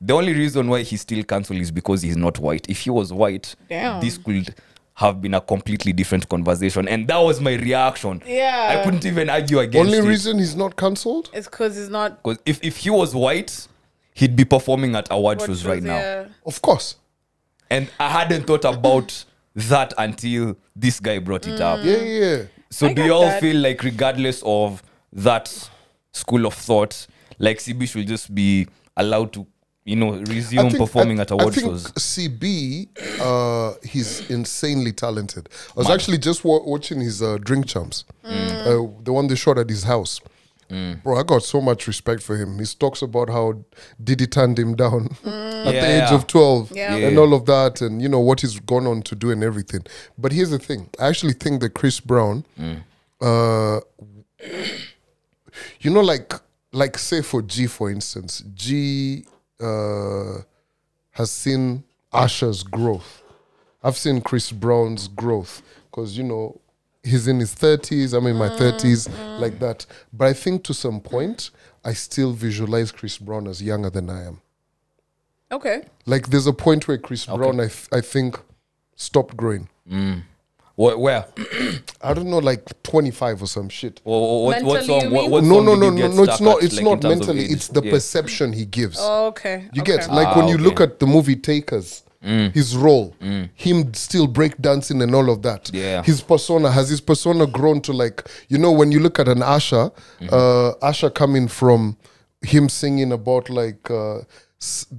Speaker 2: the only reason why he's still cancelled is because he's not white. If he was white,
Speaker 3: Damn.
Speaker 2: this could have been a completely different conversation. And that was my reaction.
Speaker 3: Yeah.
Speaker 2: I couldn't even argue against
Speaker 1: Only
Speaker 2: it.
Speaker 1: reason he's not cancelled?
Speaker 3: It's because he's not.
Speaker 2: Because if, if he was white, he'd be performing at award
Speaker 3: what
Speaker 2: shows
Speaker 3: shows,
Speaker 2: right now.
Speaker 1: Of course.
Speaker 2: And I hadn't thought about that until this guy brought it up.
Speaker 1: Yeah, yeah, yeah.
Speaker 2: So
Speaker 3: I
Speaker 2: do you all
Speaker 3: that.
Speaker 2: feel like regardless of that school of thought, like CB should just be allowed to, you know, resume
Speaker 1: think-
Speaker 2: performing
Speaker 1: I-
Speaker 2: at award
Speaker 1: I think
Speaker 2: shows?
Speaker 1: CB, uh, he's insanely talented. I was actually just wa- watching his uh, Drink Champs, uh, the one they shot at his house. Bro, I got so much respect for him. He talks about how Diddy turned him down (laughs) at the
Speaker 2: Yeah.
Speaker 1: age of 12
Speaker 3: Yeah.
Speaker 1: and all of that, and you know what he's gone on to do and everything. But here's the thing I actually think that Chris Brown, uh, you know, like, like say for G, for instance, G uh, has seen Usher's growth. I've seen Chris Brown's growth because you know he's in his thirties. I'm in my thirties, like that. But I think to some point, I still visualize Chris Brown as younger than I am.
Speaker 3: Okay.
Speaker 1: Like there's a point where Chris Brown, I, th- I think, stopped growing. Mm.
Speaker 2: Wh- Where?
Speaker 1: I don't know, like 25 or some shit.
Speaker 2: Or what, what song? What, what
Speaker 1: No,
Speaker 2: song
Speaker 1: no,
Speaker 2: did
Speaker 1: no, no, no. It's not. It's
Speaker 2: like,
Speaker 1: not
Speaker 2: in terms of
Speaker 1: mentally. It's the
Speaker 2: Yeah.
Speaker 1: perception he gives.
Speaker 3: Oh, okay.
Speaker 1: You
Speaker 3: okay.
Speaker 1: get like
Speaker 2: Ah,
Speaker 1: when you look at the movie Takers, his role, him still break dancing and all of that.
Speaker 2: Yeah.
Speaker 1: His persona has his persona grown to like you know when you look at an Asha, uh, Asha coming from him singing about like. Uh,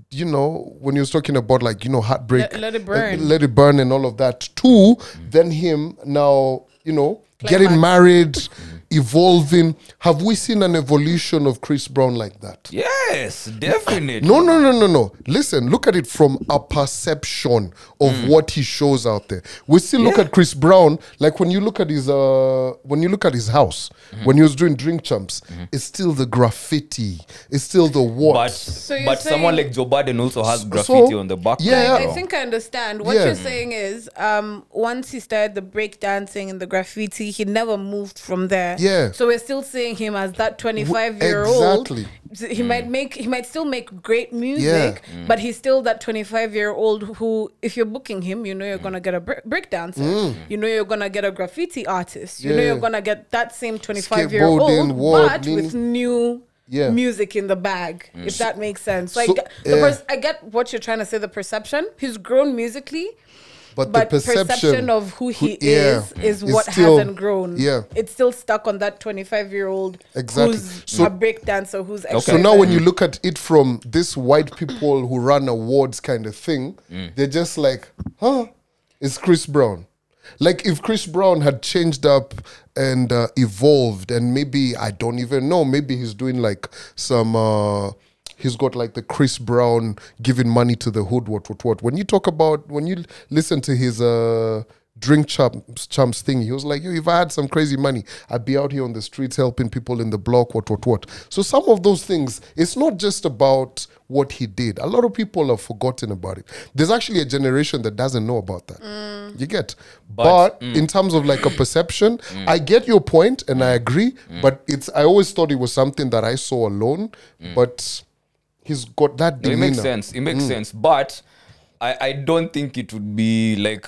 Speaker 1: you know, when he was talking about like you know heartbreak,
Speaker 3: Let- let it
Speaker 1: uh,
Speaker 3: burn.
Speaker 1: let it burn, and all of that. Two, then him now, you know, getting
Speaker 3: Climax.
Speaker 1: married, evolving. Have we seen an evolution of Chris Brown like that?
Speaker 2: Yes, definitely.
Speaker 1: No, no, no, no, no. Listen, look at it from a perception of
Speaker 2: Mm.
Speaker 1: what he shows out there. We still look at Chris Brown like when you look at his uh when you look at his house
Speaker 2: Mm-hmm.
Speaker 1: when he was doing drink champs, it's still the graffiti, it's still the what.
Speaker 2: But
Speaker 3: you're
Speaker 2: but someone like Joe Biden also has graffiti on the back.
Speaker 1: yeah.
Speaker 3: I think I understand. What
Speaker 1: Yeah.
Speaker 3: you're saying is, um, once he started the break dancing and the graffiti, he never moved from there.
Speaker 1: Yeah.
Speaker 3: So we're still seeing him as that 25 year old.
Speaker 1: exactly.
Speaker 3: He might mm. make he might still make great music,
Speaker 1: Yeah.
Speaker 3: but mm. he's still that 25 year old who, if you're booking him, you know you're mm. gonna get a break, break dancer. You know you're gonna get a graffiti artist. You know
Speaker 1: Mm.
Speaker 3: You're gonna get that same 25 year old,
Speaker 1: Skateboarding,
Speaker 3: but with new.
Speaker 1: Yeah.
Speaker 3: music in the bag, if that makes sense. So, I,
Speaker 1: So,
Speaker 3: get, the
Speaker 1: yeah.
Speaker 3: pers- I get what you're trying to say. The perception he's grown musically,
Speaker 1: but,
Speaker 3: but
Speaker 1: the perception,
Speaker 3: perception, of who he
Speaker 1: yeah,
Speaker 3: is is
Speaker 1: is
Speaker 3: what
Speaker 1: still-
Speaker 3: hasn't grown.
Speaker 1: yeah.
Speaker 3: it's still stuck on that 25 year old
Speaker 1: Exactly.
Speaker 3: who's
Speaker 1: So-
Speaker 3: a break dancer who's
Speaker 1: So now when you look at it from this white people who run awards kind of thing, they're just like, huh? It's Chris Brown. Like if Chris Brown had changed up and uh, evolved, and maybe I don't even know, maybe he's doing like some. Uh, he's got like the Chris Brown giving money to the hood, what, what, what. When you talk about when you listen to his uh, drink champs, champs thing, he was like, Yo, if I had some crazy money, I'd be out here on the streets helping people in the block, what, what, what. So some of those things, it's not just about what he did. A lot of people have forgotten about it. There's actually a generation that doesn't know about that. You get, but,
Speaker 2: But, mm.
Speaker 1: in terms of like a perception, I get your point and I agree.
Speaker 2: Mm.
Speaker 1: But it's I always thought it was something that I saw alone, but he's got that
Speaker 2: it makes sense. It makes sense. But I, I don't think it would be like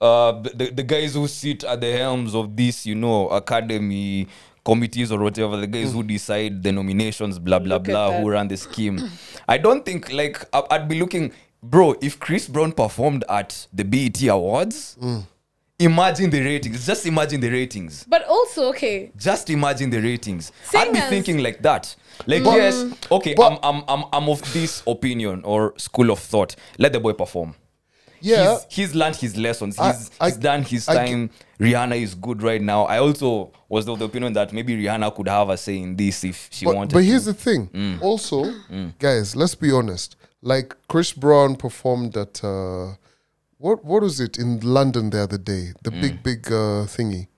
Speaker 2: uh the, the, guys who sit at the helms of this, you know, academy committees or whatever, the guys who decide the nominations, blah blah
Speaker 3: Look
Speaker 2: blah, who run the scheme. (clears throat) I don't think like I- I'd be looking, bro. If Chris Brown performed at the BET Awards, imagine the ratings. Just imagine the ratings.
Speaker 3: but also okay,
Speaker 2: Just imagine the ratings. I'd be thinking like that. Like yes, okay,
Speaker 1: but-
Speaker 2: I'm, I'm I'm I'm of this opinion or school of thought. Let the boy perform.
Speaker 1: Yeah,
Speaker 2: He's, he's learned his lessons. He's,
Speaker 1: I-
Speaker 2: he's done his
Speaker 1: I g-
Speaker 2: time. Rihanna is good right now. I also was of the opinion that maybe Rihanna could have a say in this if she
Speaker 1: but,
Speaker 2: wanted.
Speaker 1: but
Speaker 2: to.
Speaker 1: here's the thing.
Speaker 2: Mm.
Speaker 1: Also, guys, let's be honest. Like Chris Brown performed at uh, what what was it in London the other day? The
Speaker 2: Mm.
Speaker 1: big big uh, thingy,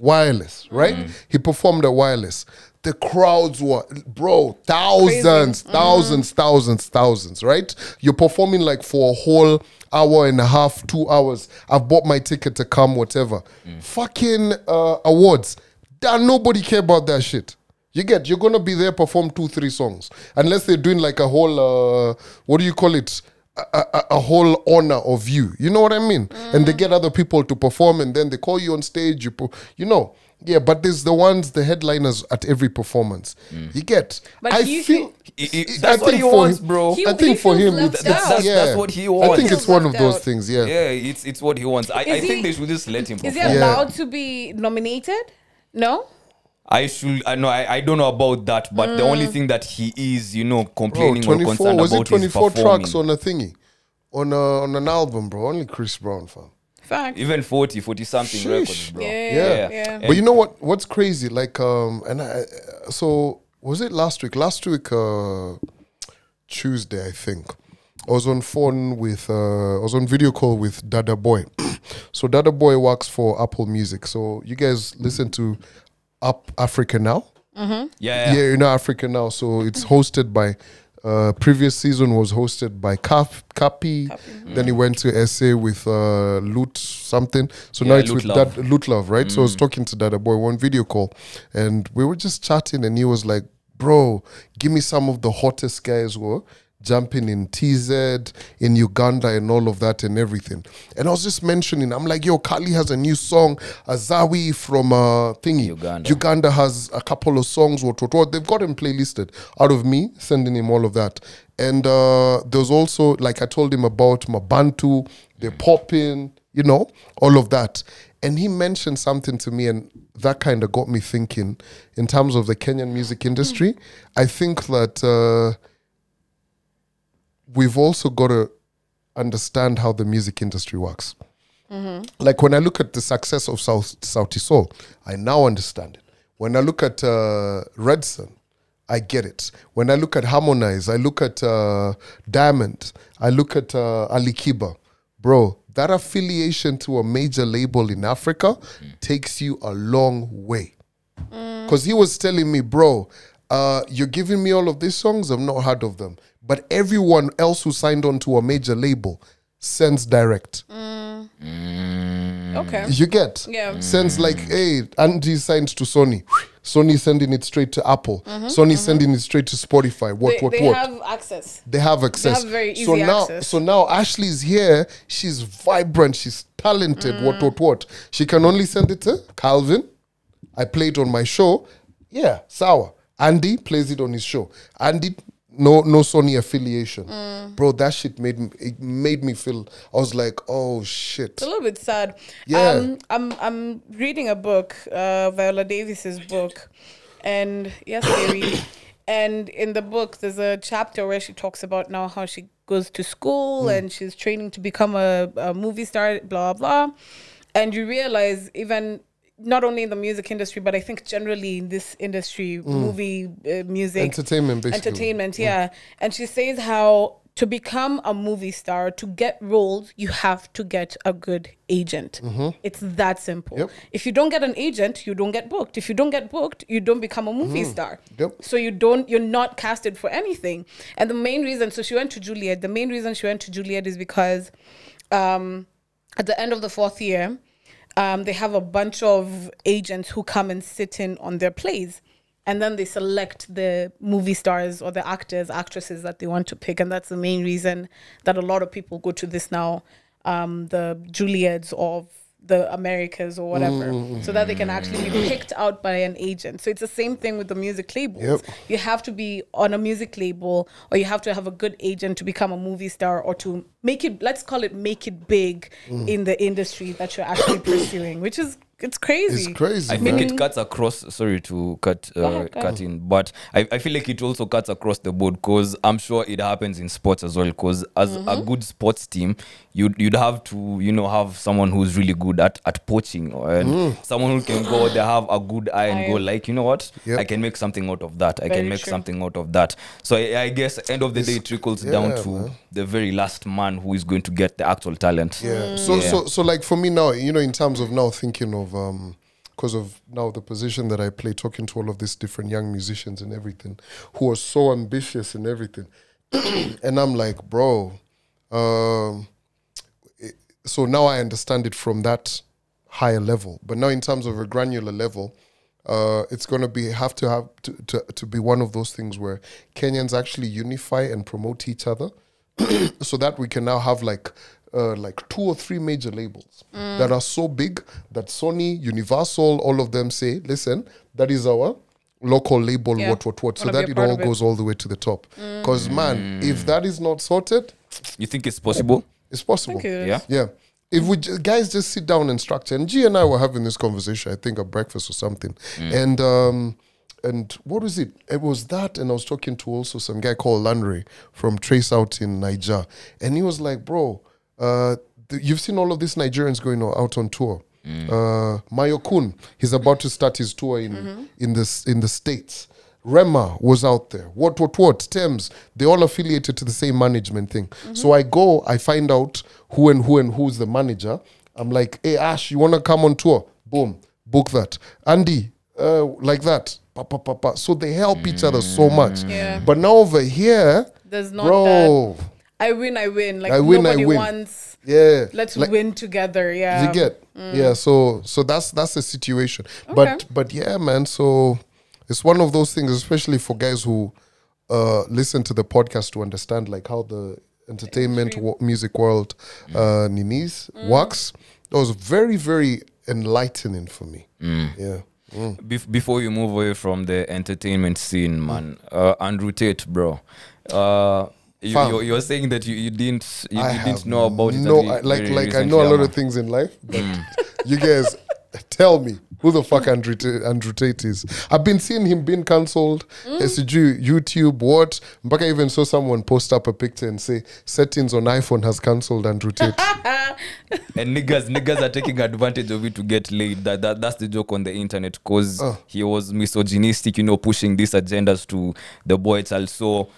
Speaker 1: wireless, right?
Speaker 2: Mm.
Speaker 1: He performed at wireless. The crowds were, bro, thousands, thousands, thousands, thousands, right? You're performing like for a whole hour and a half, two hours. I've bought my ticket to come, whatever.
Speaker 2: Mm.
Speaker 1: Fucking uh, awards. That nobody care about that shit. You get you're gonna be there perform two three songs unless they're doing like a whole uh, what do you call it a, a, a whole honor of you. You know what I mean? And they get other people to perform and then they call you on stage. You po- you know yeah, but there's the ones the headliners at every performance. You get.
Speaker 3: But
Speaker 1: I
Speaker 3: you
Speaker 1: feel.
Speaker 2: He- he-
Speaker 1: I
Speaker 2: that's what
Speaker 1: think
Speaker 2: he
Speaker 1: for
Speaker 2: wants,
Speaker 1: him-
Speaker 2: bro.
Speaker 3: He-
Speaker 1: I think for him,
Speaker 3: left
Speaker 1: it's,
Speaker 3: out.
Speaker 2: That's-
Speaker 1: yeah.
Speaker 2: that's what he wants.
Speaker 1: I
Speaker 3: think
Speaker 1: it's one of those
Speaker 3: out.
Speaker 1: things. Yeah.
Speaker 2: Yeah, it's it's what he wants. I, I
Speaker 3: Is
Speaker 2: think they should just let him
Speaker 3: Is he
Speaker 2: perform.
Speaker 1: Yeah.
Speaker 3: allowed to be nominated? No.
Speaker 2: I should. I know. I, I don't know about that, but the
Speaker 3: Mm.
Speaker 2: only thing that he is, you know,
Speaker 1: Bro,
Speaker 2: complaining or concerned
Speaker 1: was it
Speaker 2: about
Speaker 1: 24
Speaker 2: is performing.
Speaker 1: tracks on a thingy on a, on an album bro only chris brown fam
Speaker 3: Fact.
Speaker 2: Even 40, 40 something
Speaker 1: Sheesh.
Speaker 2: records, bro.
Speaker 3: Yeah,
Speaker 1: Yeah.
Speaker 3: yeah.
Speaker 1: but you know what what's crazy like um and I, so was it last week last week uh tuesday i think i was on phone with uh i was on video call with dada boy (clears throat) so dada boy works for apple music so you guys listen to up africa now
Speaker 2: Yeah,
Speaker 1: yeah,
Speaker 2: yeah.
Speaker 1: you know Africa now. So it's hosted by. Uh, previous season was hosted by Cap, Cuppy. Then he went to SA with uh, Loot something. So now it's
Speaker 2: Loot
Speaker 1: with
Speaker 2: Love.
Speaker 1: Dad, Loot Love, right? So I was talking to Dada Boy one video call, and we were just chatting, and he was like, "Bro, give me some of the hottest guys who are jumping in TZ, in Uganda, and all of that, and everything." And I was just mentioning, I'm like, "Yo, Kali has a new song, Azawi from uh, thingy,
Speaker 2: Uganda.
Speaker 1: Uganda has a couple of songs. What, what, what. They've got him playlisted out of me sending him all of that. And uh, there's also, like I told him about Mabantu, they're popping, you know, all of that. And he mentioned something to me, and that kind of got me thinking in terms of the Kenyan music industry. I think that uh, we've also got to understand how the music industry works. Like when I look at the success of South Sauti Sol, I now understand it. When I look at uh, Redson, I get it. When I look at Harmonize, I look at uh, Diamond, I look at uh, Ali Kiba. Bro, that affiliation to a major label in Africa takes you a long way. Because he was telling me, bro, uh, you're giving me all of these songs, I've not heard of them. But everyone else who signed on to a major label sends direct.
Speaker 3: Okay.
Speaker 1: You get?
Speaker 3: Yeah.
Speaker 1: Sends like, hey, Andy signed to Sony. Sony sending it straight to Apple. Sony sending it straight to Spotify. What,
Speaker 3: Mm-hmm, they
Speaker 1: what,
Speaker 3: they have access.
Speaker 1: they have access.
Speaker 3: have very
Speaker 1: so now,
Speaker 3: access.
Speaker 1: so now Ashley's here. She's vibrant. She's talented. What,
Speaker 3: Mm.
Speaker 1: what, what? She can only send it to Calvin. I play it on my show. Yeah, sour. Andy plays it on his show. Andy, no, no Sony affiliation,
Speaker 3: Mm.
Speaker 1: bro. That shit made me. It made me feel. I was like, oh shit.
Speaker 3: It's a little bit sad.
Speaker 1: Yeah.
Speaker 3: Um, I'm I'm reading a book, uh, Viola Davis's book, and yes, Gary. (coughs) and in the book, there's a chapter where she talks about now how she goes to school and she's training to become a, a movie star, blah blah. And you realize even not only in the music industry, but I think generally in this industry, movie, uh, music,
Speaker 1: Entertainment, basically.
Speaker 3: entertainment yeah. And she says how to become a movie star to get roles you have to get a good agent. It's that simple.
Speaker 1: Yep.
Speaker 3: if you don't get an agent you don't get booked. If you don't get booked you don't become a movie star.
Speaker 1: Yep.
Speaker 3: so you don't you're not casted for anything. And the main reason so she went to juilliard the main reason she went to juilliard is because um at the end of the fourth year um, they have a bunch of agents who come and sit in on their plays and then they select the movie stars or the actors actresses that they want to pick and that's the main reason that a lot of people go to this now um, the juilliards of the americas or whatever so that they can actually be picked out by an agent so it's the same thing with the music labels
Speaker 1: Yep.
Speaker 3: you have to be on a music label or you have to have a good agent to become a movie star or to make it let's call it make it big
Speaker 1: Mm.
Speaker 3: in the industry that you're actually pursuing which is it's crazy
Speaker 1: It's crazy,
Speaker 2: I
Speaker 1: man.
Speaker 2: think it cuts across. Sorry to cut uh,
Speaker 3: ahead,
Speaker 2: cut in, but I, I feel like it also cuts across the board because I'm sure it happens in sports as well. Because as a
Speaker 3: Mm-hmm.
Speaker 2: good sports team, you'd you'd have to you know have someone who's really good at at poaching and
Speaker 1: Mm.
Speaker 2: someone who can go there have a good eye and go like you know what
Speaker 1: Yep.
Speaker 2: I can make something out of that. I
Speaker 3: Very
Speaker 2: can make
Speaker 3: true.
Speaker 2: something out of that. So I, I guess end of the day it trickles down to
Speaker 1: man.
Speaker 2: the very last man who is going to get the actual talent.
Speaker 1: Yeah. So
Speaker 2: Yeah.
Speaker 1: so so like for me now, you know, in terms of now thinking of um because of now the position that I play, talking to all of these different young musicians and everything, who are so ambitious and everything, (clears throat) and I'm like, bro, um, so now I understand it from that higher level. But now in terms of a granular level, uh, it's gonna be have to have to, to, to be one of those things where Kenyans actually unify and promote each other, (clears throat) so that we can now have like uh, like two or three major labels that are so big that Sony, Universal, all of them say, listen, that is our local label,
Speaker 3: Yeah.
Speaker 1: what what what, so that it all
Speaker 3: it.
Speaker 1: goes all the way to the top. Because man, if that is not sorted,
Speaker 2: You think it's possible?
Speaker 1: it's possible.
Speaker 3: Thank you.
Speaker 2: Yeah.
Speaker 1: Yeah. If we ju- guys just sit down and structure, and G and I were having this conversation, I think at breakfast or something, and um, and what was it? It was that, and I was talking to also some guy called Landry from Trace Out in Niger, and he was like, "Bro, uh, th- you've seen all of these Nigerians going out on tour. Uh, Mayorkun, he's about to start his tour in in this in the states." Rema was out there. What, what, what? Tems. They all affiliated to the same management thing. So I go, I find out who and who and who's the manager. I'm like, hey, Ash, you want to come on tour? Boom, book that. Andy, uh, like that. Pa, pa, pa, pa. So they help each other so much.
Speaker 3: Yeah.
Speaker 1: But now over here,
Speaker 3: There's not
Speaker 1: bro,
Speaker 3: I win, I win. Like
Speaker 1: I win, I
Speaker 3: nobody
Speaker 1: win.
Speaker 3: wants.
Speaker 1: yeah.
Speaker 3: Let's
Speaker 1: like-
Speaker 3: win together. Yeah.
Speaker 1: you get yeah so so that's that's the situation but but yeah man so it's one of those things especially for guys who uh listen to the podcast to understand like how the entertainment wo- music world uh ninis works that was very very enlightening for me yeah
Speaker 2: Bef- before you move away from the entertainment scene, man, uh, Andrew Tate, bro. Uh, you,
Speaker 1: Fam.
Speaker 2: you're, you're saying that you, you didn't you, you didn't know about it.
Speaker 1: no I, like
Speaker 2: very
Speaker 1: like i know a lot of things in life but (laughs) you guys tell me who the fuck Andrew, Ta- Andrew Tate is. I've been seeing him being cancelled. SG, YouTube, what? Mpaka even saw someone post up a picture and say settings on iPhone has cancelled Andrew Tate. (laughs)
Speaker 2: and niggas niggas are taking advantage of it to get laid that, that that's the joke on the internet because
Speaker 1: Uh.
Speaker 2: he was misogynistic you know pushing these agendas to the boy child so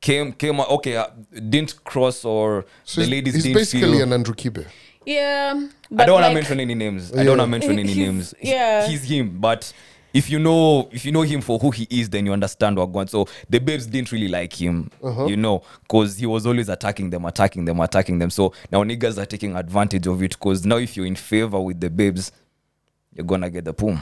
Speaker 2: came came okay uh, didn't cross or
Speaker 1: So
Speaker 2: the ladies
Speaker 1: he's
Speaker 2: didn't
Speaker 1: basically
Speaker 2: feel
Speaker 1: an Andrew Kibe.
Speaker 3: Yeah.
Speaker 2: I don't want to mention any names. I don't want to mention any names.
Speaker 3: Yeah.
Speaker 2: he's him. But if you know, if you know him for who he is, then you understand what going. So the babes didn't really like him,
Speaker 1: Uh-huh.
Speaker 2: you know, because he was always attacking them, attacking them, attacking them. So now niggas are taking advantage of it. Because now if you're in favor with the babes, you're gonna get the poom.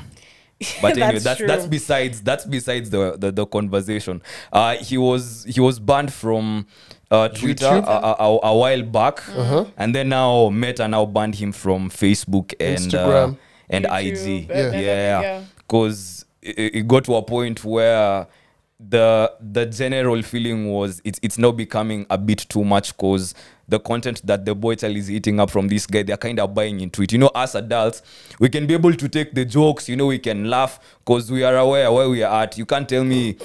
Speaker 2: (laughs) But anyway,
Speaker 3: That's
Speaker 2: that's that's besides that's besides the the, the conversation. Uh, he was he was banned from uh, Twitter a,
Speaker 1: Uh-huh.
Speaker 2: a, a, a while back, and then now Meta now banned him from Facebook and uh,
Speaker 1: Instagram.
Speaker 2: and
Speaker 3: YouTube,
Speaker 2: IG.
Speaker 3: uh,
Speaker 2: Yeah,
Speaker 3: yeah,
Speaker 2: yeah,
Speaker 3: yeah.
Speaker 2: because it, it got to a point where the the general feeling was it's it's now becoming a bit too much because the content that the boy child is eating up from this guy they're kind of buying into it. You know as adults we can be able to take the jokes you know we can laugh because we are aware where we are at. You can't tell me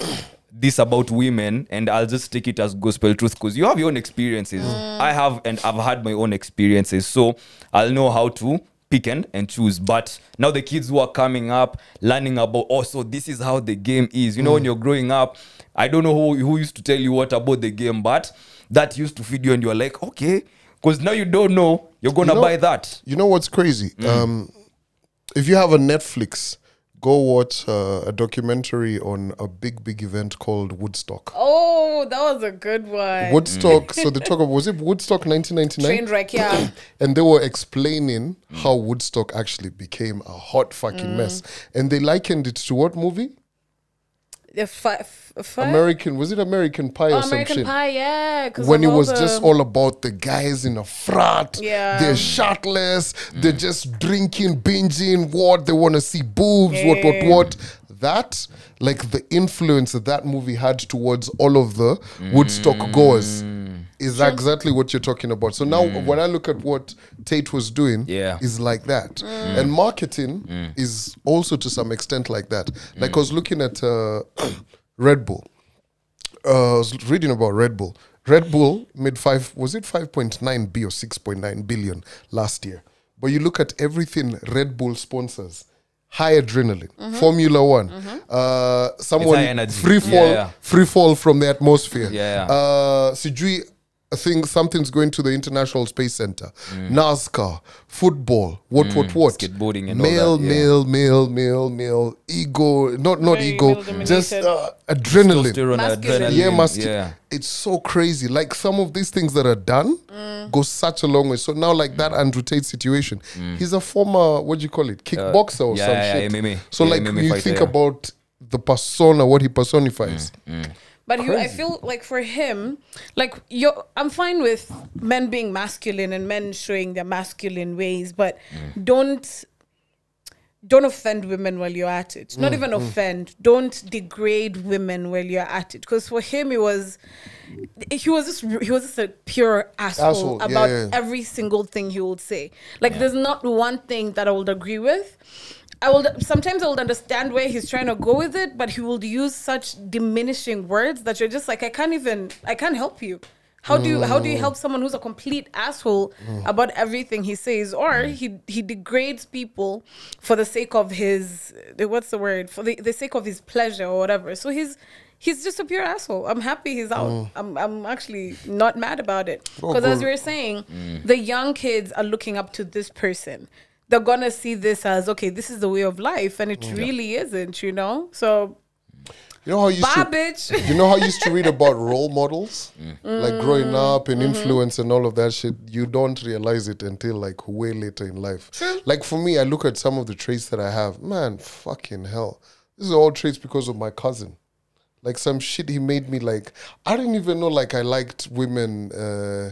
Speaker 2: this about women and i'll just take it as gospel truth because you have your own experiences. Mm. I have and i've had my own experiences so i'll know how to pick and, and choose. But now the kids who are coming up, learning about, oh, so this is how the game is. You know, when you're growing up, I don't know who, who used to tell you what about the game, but that used to feed you and you're like, okay, because now you don't know, you're gonna
Speaker 1: You know-
Speaker 2: buy that.
Speaker 1: You know what's crazy? Um, if you have a Netflix, go watch uh, a documentary on a big, big event called Woodstock.
Speaker 3: Oh, that was a good one.
Speaker 1: Woodstock. (laughs) so they talk about was it Woodstock 1999?
Speaker 3: Train wreck, yeah.
Speaker 1: and they were explaining how Woodstock actually became a hot fucking mess, and they likened it to what movie?
Speaker 3: The fi- f-
Speaker 1: American was it American Pie
Speaker 3: oh,
Speaker 1: or some
Speaker 3: American
Speaker 1: shit?
Speaker 3: Pie, yeah.
Speaker 1: when it was
Speaker 3: the-
Speaker 1: just all about the guys in a frat,
Speaker 3: Yeah.
Speaker 1: they're shirtless, they're just drinking, binging, what they want to see boobs, what, what, what. That, like the influence that that movie had towards all of the Woodstock mm. goers, is exactly what you're talking about. So now, mm. when I look at what Tate was doing,
Speaker 2: Yeah.
Speaker 1: is like that, mm. and marketing is also to some extent like that. Like I was looking at uh, Red Bull uh, I was reading about Red Bull. Red Bull made five, was it 5.9 B or 6.9 billion last year? But you look at everything Red Bull sponsors high adrenaline, Formula One, uh, someone free fall,
Speaker 2: Yeah, yeah.
Speaker 1: free fall from the atmosphere.
Speaker 2: Yeah.
Speaker 1: Uh, Sijui, I think something's going to the International Space Center, NASCAR, football, what, what, what,
Speaker 2: Skateboarding and all
Speaker 1: male,
Speaker 2: that, yeah.
Speaker 1: male, male, male, male, ego, not not
Speaker 3: Very
Speaker 1: ego, just uh, adrenaline.
Speaker 3: Masculine.
Speaker 2: adrenaline,
Speaker 1: Yeah, must.
Speaker 2: yeah.
Speaker 1: It's so crazy. Like some of these things that are done
Speaker 3: Mm.
Speaker 1: go such a long way. So now, like that Andrew Tate situation, he's a former what do you call it, kickboxer or
Speaker 2: Mm. Uh, yeah,
Speaker 1: some
Speaker 2: yeah,
Speaker 1: shit.
Speaker 2: MMA.
Speaker 1: So
Speaker 2: Yeah,
Speaker 1: like
Speaker 2: MMA
Speaker 1: when you
Speaker 2: fighter,
Speaker 1: think
Speaker 2: yeah.
Speaker 1: about the persona, what he personifies.
Speaker 3: But he, I feel like for him, like you I'm fine with men being masculine and men showing their masculine ways, but mm. don't don't offend women while you're at it. Not mm, even mm. offend. Don't degrade women while you're at it. Because for him, it was he was just he was just a pure asshole,
Speaker 1: Asshole,
Speaker 3: about
Speaker 1: yeah.
Speaker 3: every single thing he would say. Like there's not one thing that I would agree with. I will sometimes I will understand where he's trying to go with it, but he will use such diminishing words that you're just like, I can't even I can't help you. How do you how do you help someone who's a complete asshole about everything he says? Or he he degrades people for the sake of his what's the word? For the, the sake of his pleasure or whatever. So he's he's just a pure asshole. I'm happy he's out. Mm. I'm I'm actually not mad about it. Because as we were saying, mm. the young kids are looking up to this person. They're gonna see this as okay, this is the way of life, and it really isn't, you know. So
Speaker 1: You know how you used
Speaker 3: bye,
Speaker 1: to,
Speaker 3: bitch. (laughs)
Speaker 1: you know how you used to read (laughs) about role models, like growing up and
Speaker 3: Mm-hmm.
Speaker 1: influence and all of that shit. You don't realize it until like way later in life. True. Like for me, I look at some of the traits that I have. Man, fucking hell, this is all traits because of my cousin. Like some shit he made me like. I didn't even know like I liked women. Uh,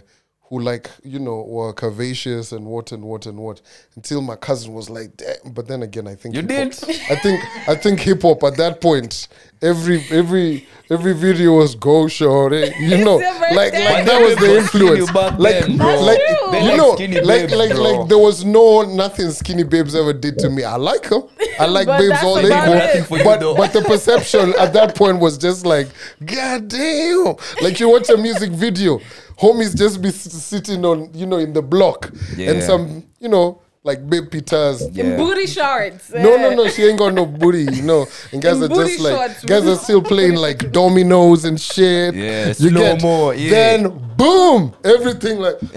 Speaker 1: who like you know were curvaceous and what and what and what until my cousin was like damn but then again i think
Speaker 2: You
Speaker 1: hip-hop-
Speaker 2: did?
Speaker 1: I think I think hip hop at that point, every every every video was go short, you know, like like that was the influence. Like like
Speaker 3: That's true.
Speaker 2: They
Speaker 1: you know, like like like there was no nothing skinny babes ever did to me. I like them. I like
Speaker 3: But
Speaker 1: babes all they
Speaker 3: about
Speaker 1: go.
Speaker 3: it. Nothing
Speaker 2: for you,
Speaker 1: But but the perception at that point was just like, god damn. Like you watch a music video, homies just be sitting on you know in the block and some you know like babe pitas.
Speaker 2: Yeah.
Speaker 3: Booty shorts.
Speaker 1: No, no, no. (laughs) She ain't got no booty, you know. And guys
Speaker 3: In
Speaker 1: are just like
Speaker 3: shorts,
Speaker 1: guys are still playing like dominoes and shit.
Speaker 2: Yeah,
Speaker 1: you
Speaker 2: slow-mo, yeah.
Speaker 1: Then boom, everything like, (laughs)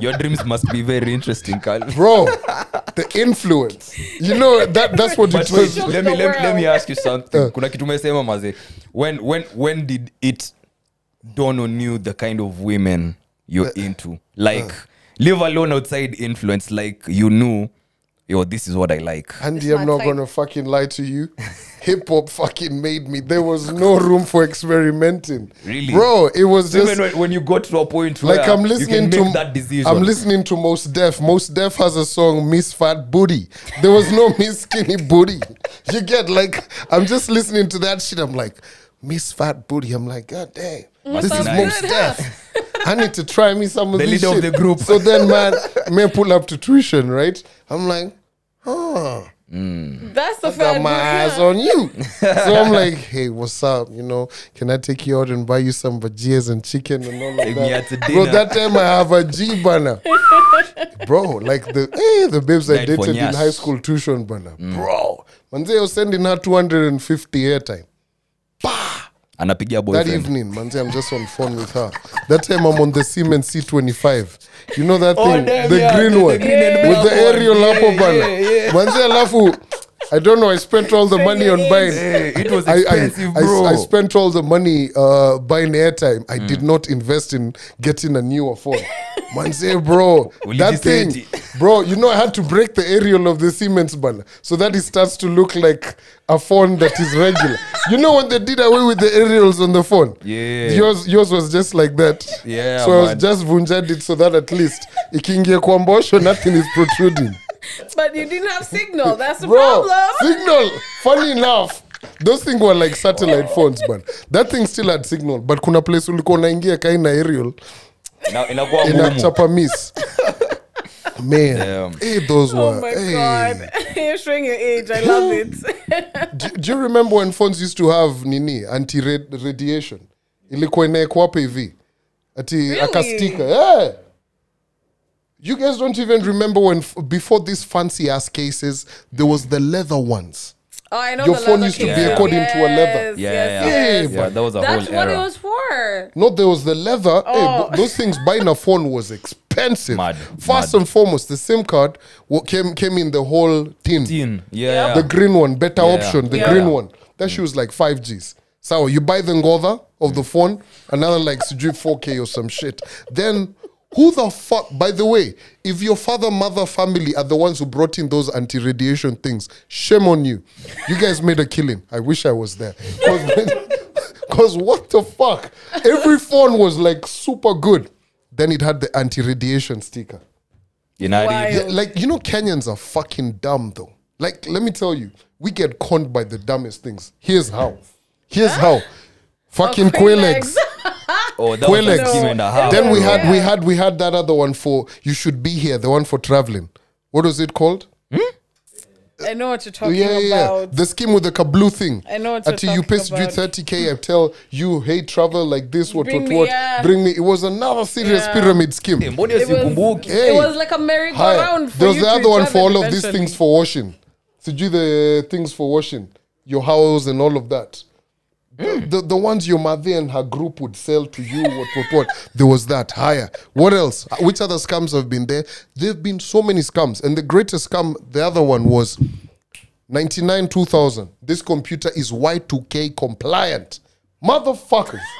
Speaker 2: Your dreams must be very interesting, Carl. (laughs)
Speaker 1: bro, the influence. You know that that's what
Speaker 2: But
Speaker 1: it was.
Speaker 2: Let me let, me- let me ask you something. Uh. Kuna kitu umesema maze. When when when did it dawn on you the kind of women you're uh, into? Like uh. leave alone outside influence. Like you knew, yo, this is what I like.
Speaker 1: Andy, I'm not gonna fucking lie to you. (laughs) Hip hop fucking made me. There was no room for experimenting.
Speaker 2: Really?
Speaker 1: bro? It was just
Speaker 2: Even when, when you got to a point where
Speaker 1: like I'm
Speaker 2: you
Speaker 1: listening
Speaker 2: can
Speaker 1: to
Speaker 2: that decision.
Speaker 1: I'm listening to Mos Def. Mos Def has a song Miss Fat Booty. There was no (laughs) Miss Skinny Booty. You get like I'm just listening to that shit. I'm like Miss Fat Booty. I'm like God damn. This is
Speaker 2: nice.
Speaker 1: Most
Speaker 3: good,
Speaker 1: Def. I need to try me some of
Speaker 2: The
Speaker 1: this
Speaker 2: leader of the group.
Speaker 1: So then, man, may pull up to tuition, right? I'm like, huh. Mm.
Speaker 3: That's the
Speaker 1: Got
Speaker 3: fact.
Speaker 1: my eyes on you. so I'm like, hey, what's up? You know, can I take you out and buy you some vajias and chicken and all of
Speaker 2: Take me
Speaker 1: that?
Speaker 2: to
Speaker 1: Bro,
Speaker 2: dinner.
Speaker 1: that time I have a G banner. (laughs) Bro, like the hey, the babes I dated in high school tuition banner. Mm. Bro, manze was sending her 250 airtime.
Speaker 2: Anapigia
Speaker 1: That
Speaker 2: boyfriend.
Speaker 1: evening, manze, I'm just on phone with her. That time I'm on the Siemens C25. You know that
Speaker 2: Oh,
Speaker 1: thing,
Speaker 2: damn,
Speaker 1: the
Speaker 2: yeah,
Speaker 1: green
Speaker 2: the- the
Speaker 1: one
Speaker 2: green and
Speaker 1: with the
Speaker 2: one.
Speaker 1: aerial hapo bana. Alafu I don't know. I spent all the money on buying.
Speaker 2: Hey, it was
Speaker 1: I, I,
Speaker 2: expensive,
Speaker 1: I,
Speaker 2: bro.
Speaker 1: I spent all the money uh, buying airtime. I did not invest in getting a newer phone. (laughs) Manze, bro, that thing, bro. You know, I had to break the aerial of the Siemens banner so that it starts to look like a phone that is regular. you know when they did away with the aerials on the phone?
Speaker 2: Yeah.
Speaker 1: Yours, yours was just like that.
Speaker 2: Yeah,
Speaker 1: So I was just vunjad it so that at least ikiingia kwa mbosho, nothing is protruding. (laughs)
Speaker 3: But you didn't have signal. That's the
Speaker 1: Bro,
Speaker 3: problem.
Speaker 1: signal. Funny enough, those things were like satellite phones, but That thing still had signal, but kuna place ulikuwa unaingia kaina aerial inachapa miss. Man,
Speaker 2: Damn.
Speaker 1: hey, those
Speaker 3: Oh
Speaker 1: were.
Speaker 3: my
Speaker 1: hey.
Speaker 3: god. (laughs) You're showing your age. I love it. (laughs)
Speaker 1: Do, do you remember when phones used to have nini anti radiation? Ilikuwa inaekwa hapa hivi ati akastika. Yeah. You guys don't even remember when f- before these fancy ass cases there was the leather ones.
Speaker 3: Oh, I know
Speaker 1: Your
Speaker 3: the
Speaker 1: phone
Speaker 3: leather
Speaker 1: used to be
Speaker 3: cases.
Speaker 1: according to a leather.
Speaker 3: Yes,
Speaker 2: Yeah,
Speaker 3: yes,
Speaker 2: yeah,
Speaker 1: Yeah,
Speaker 3: yes.
Speaker 2: yeah. That was a
Speaker 3: That's
Speaker 2: whole
Speaker 3: what
Speaker 2: era.
Speaker 3: it was for.
Speaker 1: No, there was the leather.
Speaker 3: Oh.
Speaker 1: but those things buying a phone was expensive.
Speaker 2: Mad,
Speaker 1: First
Speaker 2: mad.
Speaker 1: and foremost, the SIM card came came in the whole tin.
Speaker 2: Tin. Yeah.
Speaker 1: The green one, better
Speaker 2: Yeah.
Speaker 1: option. The
Speaker 3: Yeah.
Speaker 1: green one. That shit was like five Gs. So you buy the ngotha of the phone, another like sijui 4K or some shit. Then who the fuck? By the way, if your father, mother, family are the ones who brought in those anti-radiation things, shame on you. You guys made a killing. I wish I was there. Because (laughs) what the fuck? Every phone was like super good. Then it had the anti-radiation sticker.
Speaker 2: You know,
Speaker 1: Yeah, like you know, Kenyans are fucking dumb though. Like, let me tell you, we get conned by the dumbest things. Here's how. Here's how. Fucking
Speaker 3: Oh,
Speaker 1: Quelex. (laughs)
Speaker 2: oh, that was a and a half.
Speaker 1: Then we
Speaker 3: Yeah.
Speaker 1: had we had we had that other one for you should be here, the one for traveling. What was it called?
Speaker 3: I know what you're talking
Speaker 1: yeah, yeah, yeah.
Speaker 3: about.
Speaker 1: The scheme with the kablu thing.
Speaker 3: I know what you're
Speaker 1: Until you
Speaker 3: talking
Speaker 1: pay
Speaker 3: about.
Speaker 1: 30k, I tell you, hey, travel like this, what,
Speaker 3: Bring
Speaker 1: what,
Speaker 3: me,
Speaker 1: what.
Speaker 3: yeah.
Speaker 1: Bring me. It was another serious
Speaker 3: Yeah.
Speaker 1: pyramid scheme.
Speaker 2: Eh, mbona
Speaker 3: It was-
Speaker 1: Hey.
Speaker 3: It was like a
Speaker 1: Hi.
Speaker 3: merry-go-round for
Speaker 1: There was
Speaker 3: you
Speaker 1: the
Speaker 3: to
Speaker 1: other one for all of these
Speaker 3: eventually.
Speaker 1: things for washing. So do the things for washing your house and all of that. The, the, the ones your mother and her group would sell to you, what, what, what. There was that higher. What else? Uh, Which other scams have been there? There have been so many scams. And the greatest scam, the other one was 99 2000. This computer is Y2K compliant. Motherfuckers. (laughs)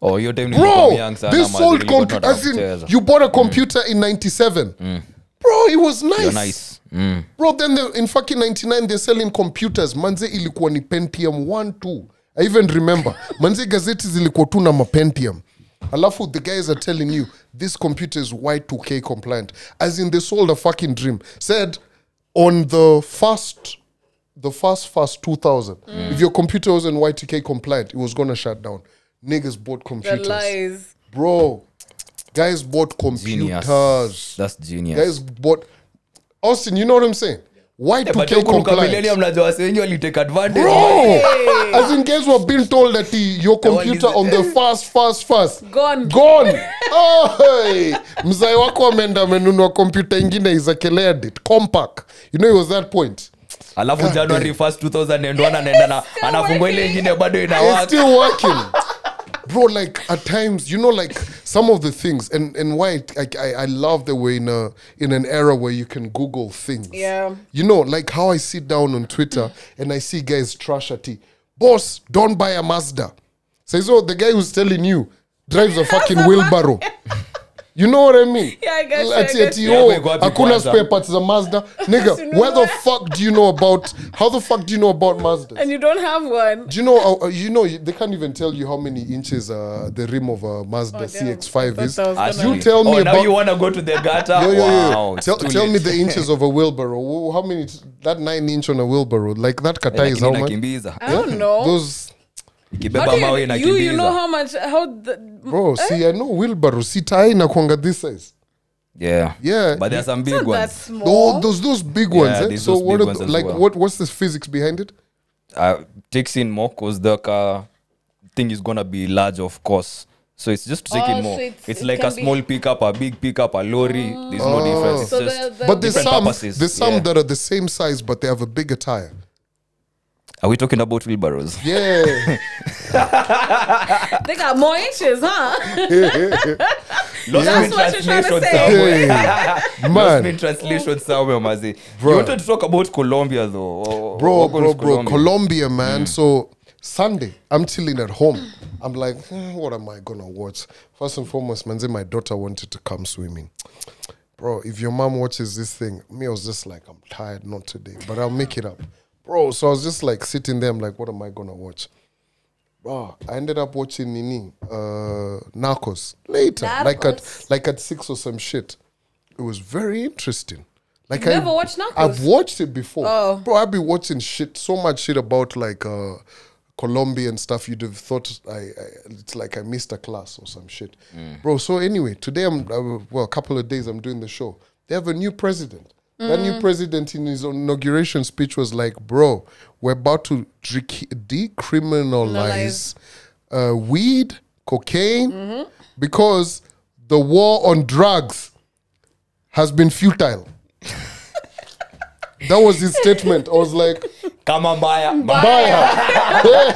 Speaker 2: Oh, you're time
Speaker 1: Bro,
Speaker 2: young sana,
Speaker 1: this
Speaker 2: mazi,
Speaker 1: old computer, as in, you bought a computer in 97. Bro, it was nice.
Speaker 2: You're nice. Mm.
Speaker 1: Bro, then the, in fucking 99, they're selling computers. Manze ilikuwa ni Pentium 1, 2. I even remember. (laughs) Manze gazeti zilikuwa tu na mapentium. Alafu, the guys are telling you, this computer is Y2K compliant. As in, they sold a fucking dream. Said, on the first, the first, first 2000, mm. if your computer wasn't Y2K compliant, it was gonna shut down. Niggas bought
Speaker 3: The
Speaker 1: computers.
Speaker 3: lies.
Speaker 1: Bro, guys bought
Speaker 2: Genius.
Speaker 1: computers.
Speaker 2: That's genius.
Speaker 1: Guys bought Austin, you know what I'm saying?
Speaker 2: Wase wengi walitake
Speaker 1: as in guys were being told that the, your computer on the fast, fast, fast
Speaker 3: Gone.
Speaker 1: gone. Oh, hey. Mzai wako ameenda amenunua kompyuta ingine izakelea dit compact. You know it was that point.
Speaker 2: alafu january 1st 2001 anaenda na anafungua ile ingine bado inawaka
Speaker 1: still working. (laughs) Bro, like at times, you know, like some of the things, and, and why I, I, I love that we're in a in an era where you can Google things.
Speaker 3: Yeah.
Speaker 1: You know, like how I sit down on Twitter (laughs) and I see guys trash at it. Boss, don't buy a Mazda. Says, oh, the guy who's telling you drives a (laughs) fucking wheelbarrow. (laughs) You know what I mean?
Speaker 3: Yeah, I guess, I
Speaker 1: Ati- oh, hakuna spare parts za Mazda. Nigga, (laughs) where the fuck do you know about, how the fuck do you know about Mazda?
Speaker 3: And you don't have one.
Speaker 1: Do you know? Uh, uh, you know, they can't even tell you how many inches uh, the rim of a Mazda
Speaker 3: Oh.
Speaker 1: CX-5
Speaker 3: I
Speaker 1: is. You tell me
Speaker 2: oh, now you want to go to the gutter
Speaker 1: Yo, yo, yo.
Speaker 2: wow
Speaker 1: Tell, tell me the inches of a wheelbarrow. How many? That nine inch on a wheelbarrow, like that kata is how much?
Speaker 3: I don't know.
Speaker 1: Those,
Speaker 2: ikibeba mawe
Speaker 3: you, you, you know how much, how the,
Speaker 1: bro. See, I know wilbaro See, tai nakwanga this size.
Speaker 2: yeah
Speaker 1: Yeah.
Speaker 2: but there are some big ones.
Speaker 1: Oh, those those big ones.
Speaker 2: Yeah,
Speaker 1: eh? So
Speaker 2: those
Speaker 1: what?
Speaker 2: big
Speaker 1: Are
Speaker 2: ones
Speaker 1: the, like
Speaker 2: well.
Speaker 1: what? What's the physics behind it?
Speaker 2: uh, takes in more because the car thing is gonna be large of course so it's just to take
Speaker 3: Oh,
Speaker 2: more
Speaker 3: so
Speaker 2: it's,
Speaker 3: it's- it
Speaker 2: like a
Speaker 3: can be-
Speaker 2: pickup a big pickup a lorry there's no difference it's
Speaker 3: So
Speaker 2: just
Speaker 3: the- the-
Speaker 1: But there's some.
Speaker 2: purposes.
Speaker 1: There's some
Speaker 2: Yeah.
Speaker 1: that are the same size, but they have a bigger tire.
Speaker 2: Are we talking about wheelbarrows
Speaker 1: Yeah. (laughs)
Speaker 3: They got more inches, huh? (laughs)
Speaker 2: lost
Speaker 3: That's
Speaker 2: in
Speaker 3: what you're trying to
Speaker 2: translation
Speaker 3: say.
Speaker 2: somewhere (laughs) lost in translation somewhere mazi
Speaker 1: Bro.
Speaker 2: you wanted to talk about Colombia though Oh,
Speaker 1: bro,
Speaker 2: what
Speaker 1: bro, bro,
Speaker 2: Colombia?
Speaker 1: Colombia, man. So Sunday, I'm chilling at home. I'm like, eh, what am I gonna watch? First and foremost, manze, my daughter wanted to come swimming. Bro, if your mom watches this thing, me, I was just like, I'm tired, not today, but I'll make it up. Bro, so I was just like sitting there, I'm like, what am I gonna watch? Bro, I ended up watching Nini, uh, Narcos later, like at like at six or some shit. It was very interesting. Like
Speaker 3: You've never watched Narcos?
Speaker 1: I've watched it before.
Speaker 3: Oh.
Speaker 1: Bro, I've been watching shit, so much shit about like uh Colombian stuff. You'd have thought I, I it's like I missed a class or some shit. Bro, so anyway, today I'm uh, well, a couple of days I'm doing the show. They have a new president. That new president in his inauguration speech was like, "Bro, we're about to dec- decriminalize uh, weed, cocaine, because the war on drugs has been futile." that was his statement. I was like,
Speaker 2: kama mbaya
Speaker 1: Baya.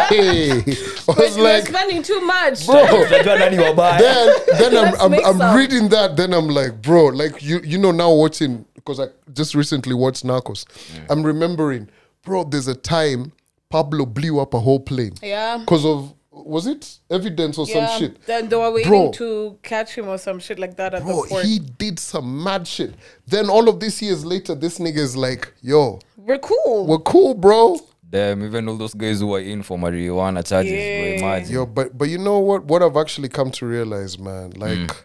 Speaker 1: Hey. (laughs) I
Speaker 3: But
Speaker 1: was
Speaker 3: you're
Speaker 1: like,
Speaker 3: spending too much.
Speaker 1: bro.
Speaker 2: Tunajua nani wabaya
Speaker 1: then then I'm I'm, I'm reading that. Then I'm like, bro, like you you know now watching because I just recently watched Narcos. I'm remembering, bro. There's a time Pablo blew up a whole plane.
Speaker 3: Yeah.
Speaker 1: Because of was it evidence or
Speaker 3: yeah,
Speaker 1: some shit?
Speaker 3: Then they were waiting
Speaker 1: Bro.
Speaker 3: to catch him or some shit like that at
Speaker 1: Bro,
Speaker 3: the port.
Speaker 1: he did some mad shit. Then all of these years later, this nigga is like, yo,
Speaker 3: We're cool.
Speaker 1: we're cool, bro.
Speaker 2: Damn, even all those guys who were in for marijuana charges, bro,
Speaker 3: Yeah.
Speaker 2: imagine.
Speaker 1: Yo, but but you know what? What I've actually come to realize, man, like mm.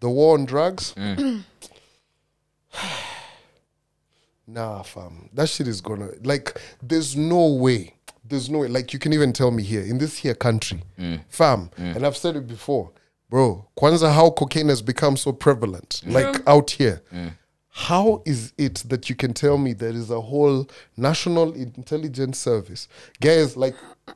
Speaker 1: the war on drugs. Mm. (sighs) nah, fam, that shit is gonna like. There's no way. There's no way. Like you can even tell me here in this here country, mm. fam. Mm. And I've said it before, bro. Kwanzaa, how cocaine has become so prevalent, mm. like out here. How is it that you can tell me there is a whole national intelligence service? Guys, like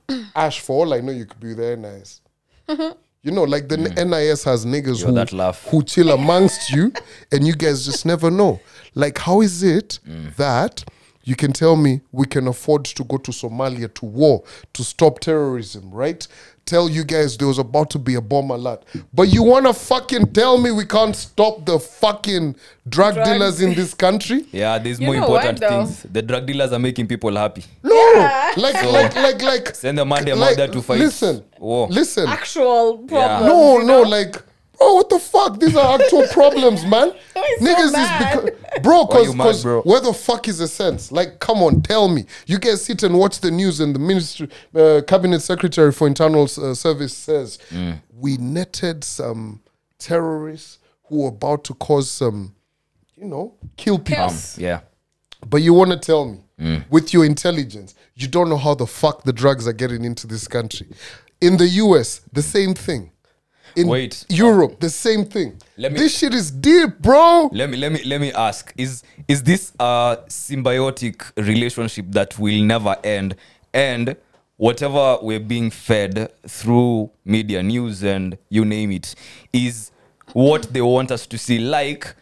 Speaker 1: (coughs) Ash, for all I know, you could be there nice. (laughs) You know, like the hmm. NIS has niggas
Speaker 2: Yo,
Speaker 1: who, who chill amongst you, and you guys just never know. Like, how is it hmm. that you can tell me we can afford to go to Somalia to war to stop terrorism, right? Tell you guys there was about to be a bomb alert, but you wanna fucking tell me we can't stop the fucking drug
Speaker 3: Drugs.
Speaker 1: dealers in this country? (laughs)
Speaker 2: Yeah, there's
Speaker 3: You
Speaker 2: more
Speaker 3: know what,
Speaker 2: important
Speaker 3: though?
Speaker 2: things. The drug dealers are making people happy.
Speaker 1: No,
Speaker 3: Yeah.
Speaker 1: like, like, like, like.
Speaker 2: Send the man them
Speaker 1: like,
Speaker 2: out there to fight.
Speaker 1: Listen,
Speaker 2: war.
Speaker 1: listen.
Speaker 3: Actual problems.
Speaker 1: No, no, like, bro, what the fuck? These are actual (laughs) problems, man. (laughs)
Speaker 3: He's so
Speaker 1: Niggas
Speaker 3: mad.
Speaker 1: is because, bro, cause,
Speaker 2: mad,
Speaker 1: 'cause
Speaker 2: bro?
Speaker 1: where the fuck is the sense? Like, come on, tell me. You guys sit and watch the news, and the ministry, uh, cabinet secretary for internal uh, service says
Speaker 2: Mm.
Speaker 1: we netted some terrorists who were about to cause some, you know, kill people.
Speaker 3: Chaos.
Speaker 2: Yeah.
Speaker 1: But you want to tell me,
Speaker 2: Mm.
Speaker 1: with your intelligence, you don't know how the fuck the drugs are getting into this country. In the US, the same thing. In
Speaker 2: Wait.
Speaker 1: Europe, the same thing.
Speaker 2: Let me-
Speaker 1: this shit is deep, bro.
Speaker 2: Let me let me let me ask: Is is this a symbiotic relationship that will never end? And whatever we're being fed through media, news, and you name it, is what they want us to see. Like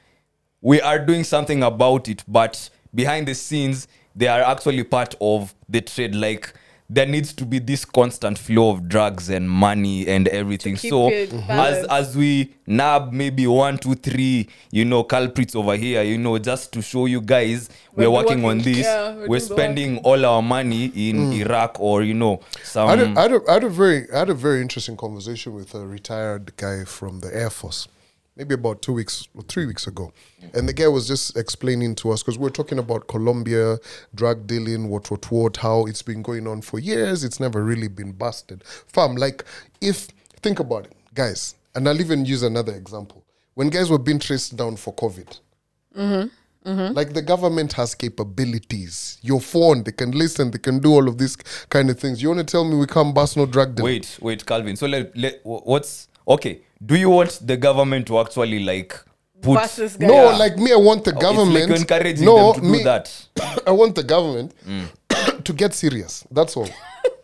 Speaker 2: we are doing something about it, but behind the scenes, they are actually part of the trade. Like there needs to be this constant flow of drugs and money and everything.
Speaker 3: keep
Speaker 2: So
Speaker 3: it
Speaker 2: as as we nab maybe one, two, three, you know, culprits over here, you know, just to show you guys we're,
Speaker 3: We're
Speaker 2: working, on this.
Speaker 3: Yeah, we're
Speaker 2: we're
Speaker 3: doing work.
Speaker 2: spending all our money in mm. Iraq or you know some.
Speaker 1: I had, a, I, had a, I had a very I had a very interesting conversation with a retired guy from the Air Force, maybe about two weeks or three weeks ago, and the guy was just explaining to us because we are talking about Colombia drug dealing, what what what, how it's been going on for years. It's never really been busted. Fam, like if think about it, guys, and I'll even use another example. When guys were being traced down for COVID, mm-hmm, mm-hmm. like the government has capabilities. Your phone, they can listen, they can do all of these kind of things. You want to tell me we can't bust no drug deal?
Speaker 2: Wait, wait, Calvin. So let, let what's okay? Do you want the government to actually like put?
Speaker 3: Bust guy.
Speaker 1: No,
Speaker 2: Yeah.
Speaker 1: like me, I want the
Speaker 2: Oh,
Speaker 1: government.
Speaker 2: It's like encouraging
Speaker 1: no,
Speaker 2: them to
Speaker 1: me,
Speaker 2: do that. (coughs)
Speaker 1: I want the government (coughs) to get serious. That's all. (laughs)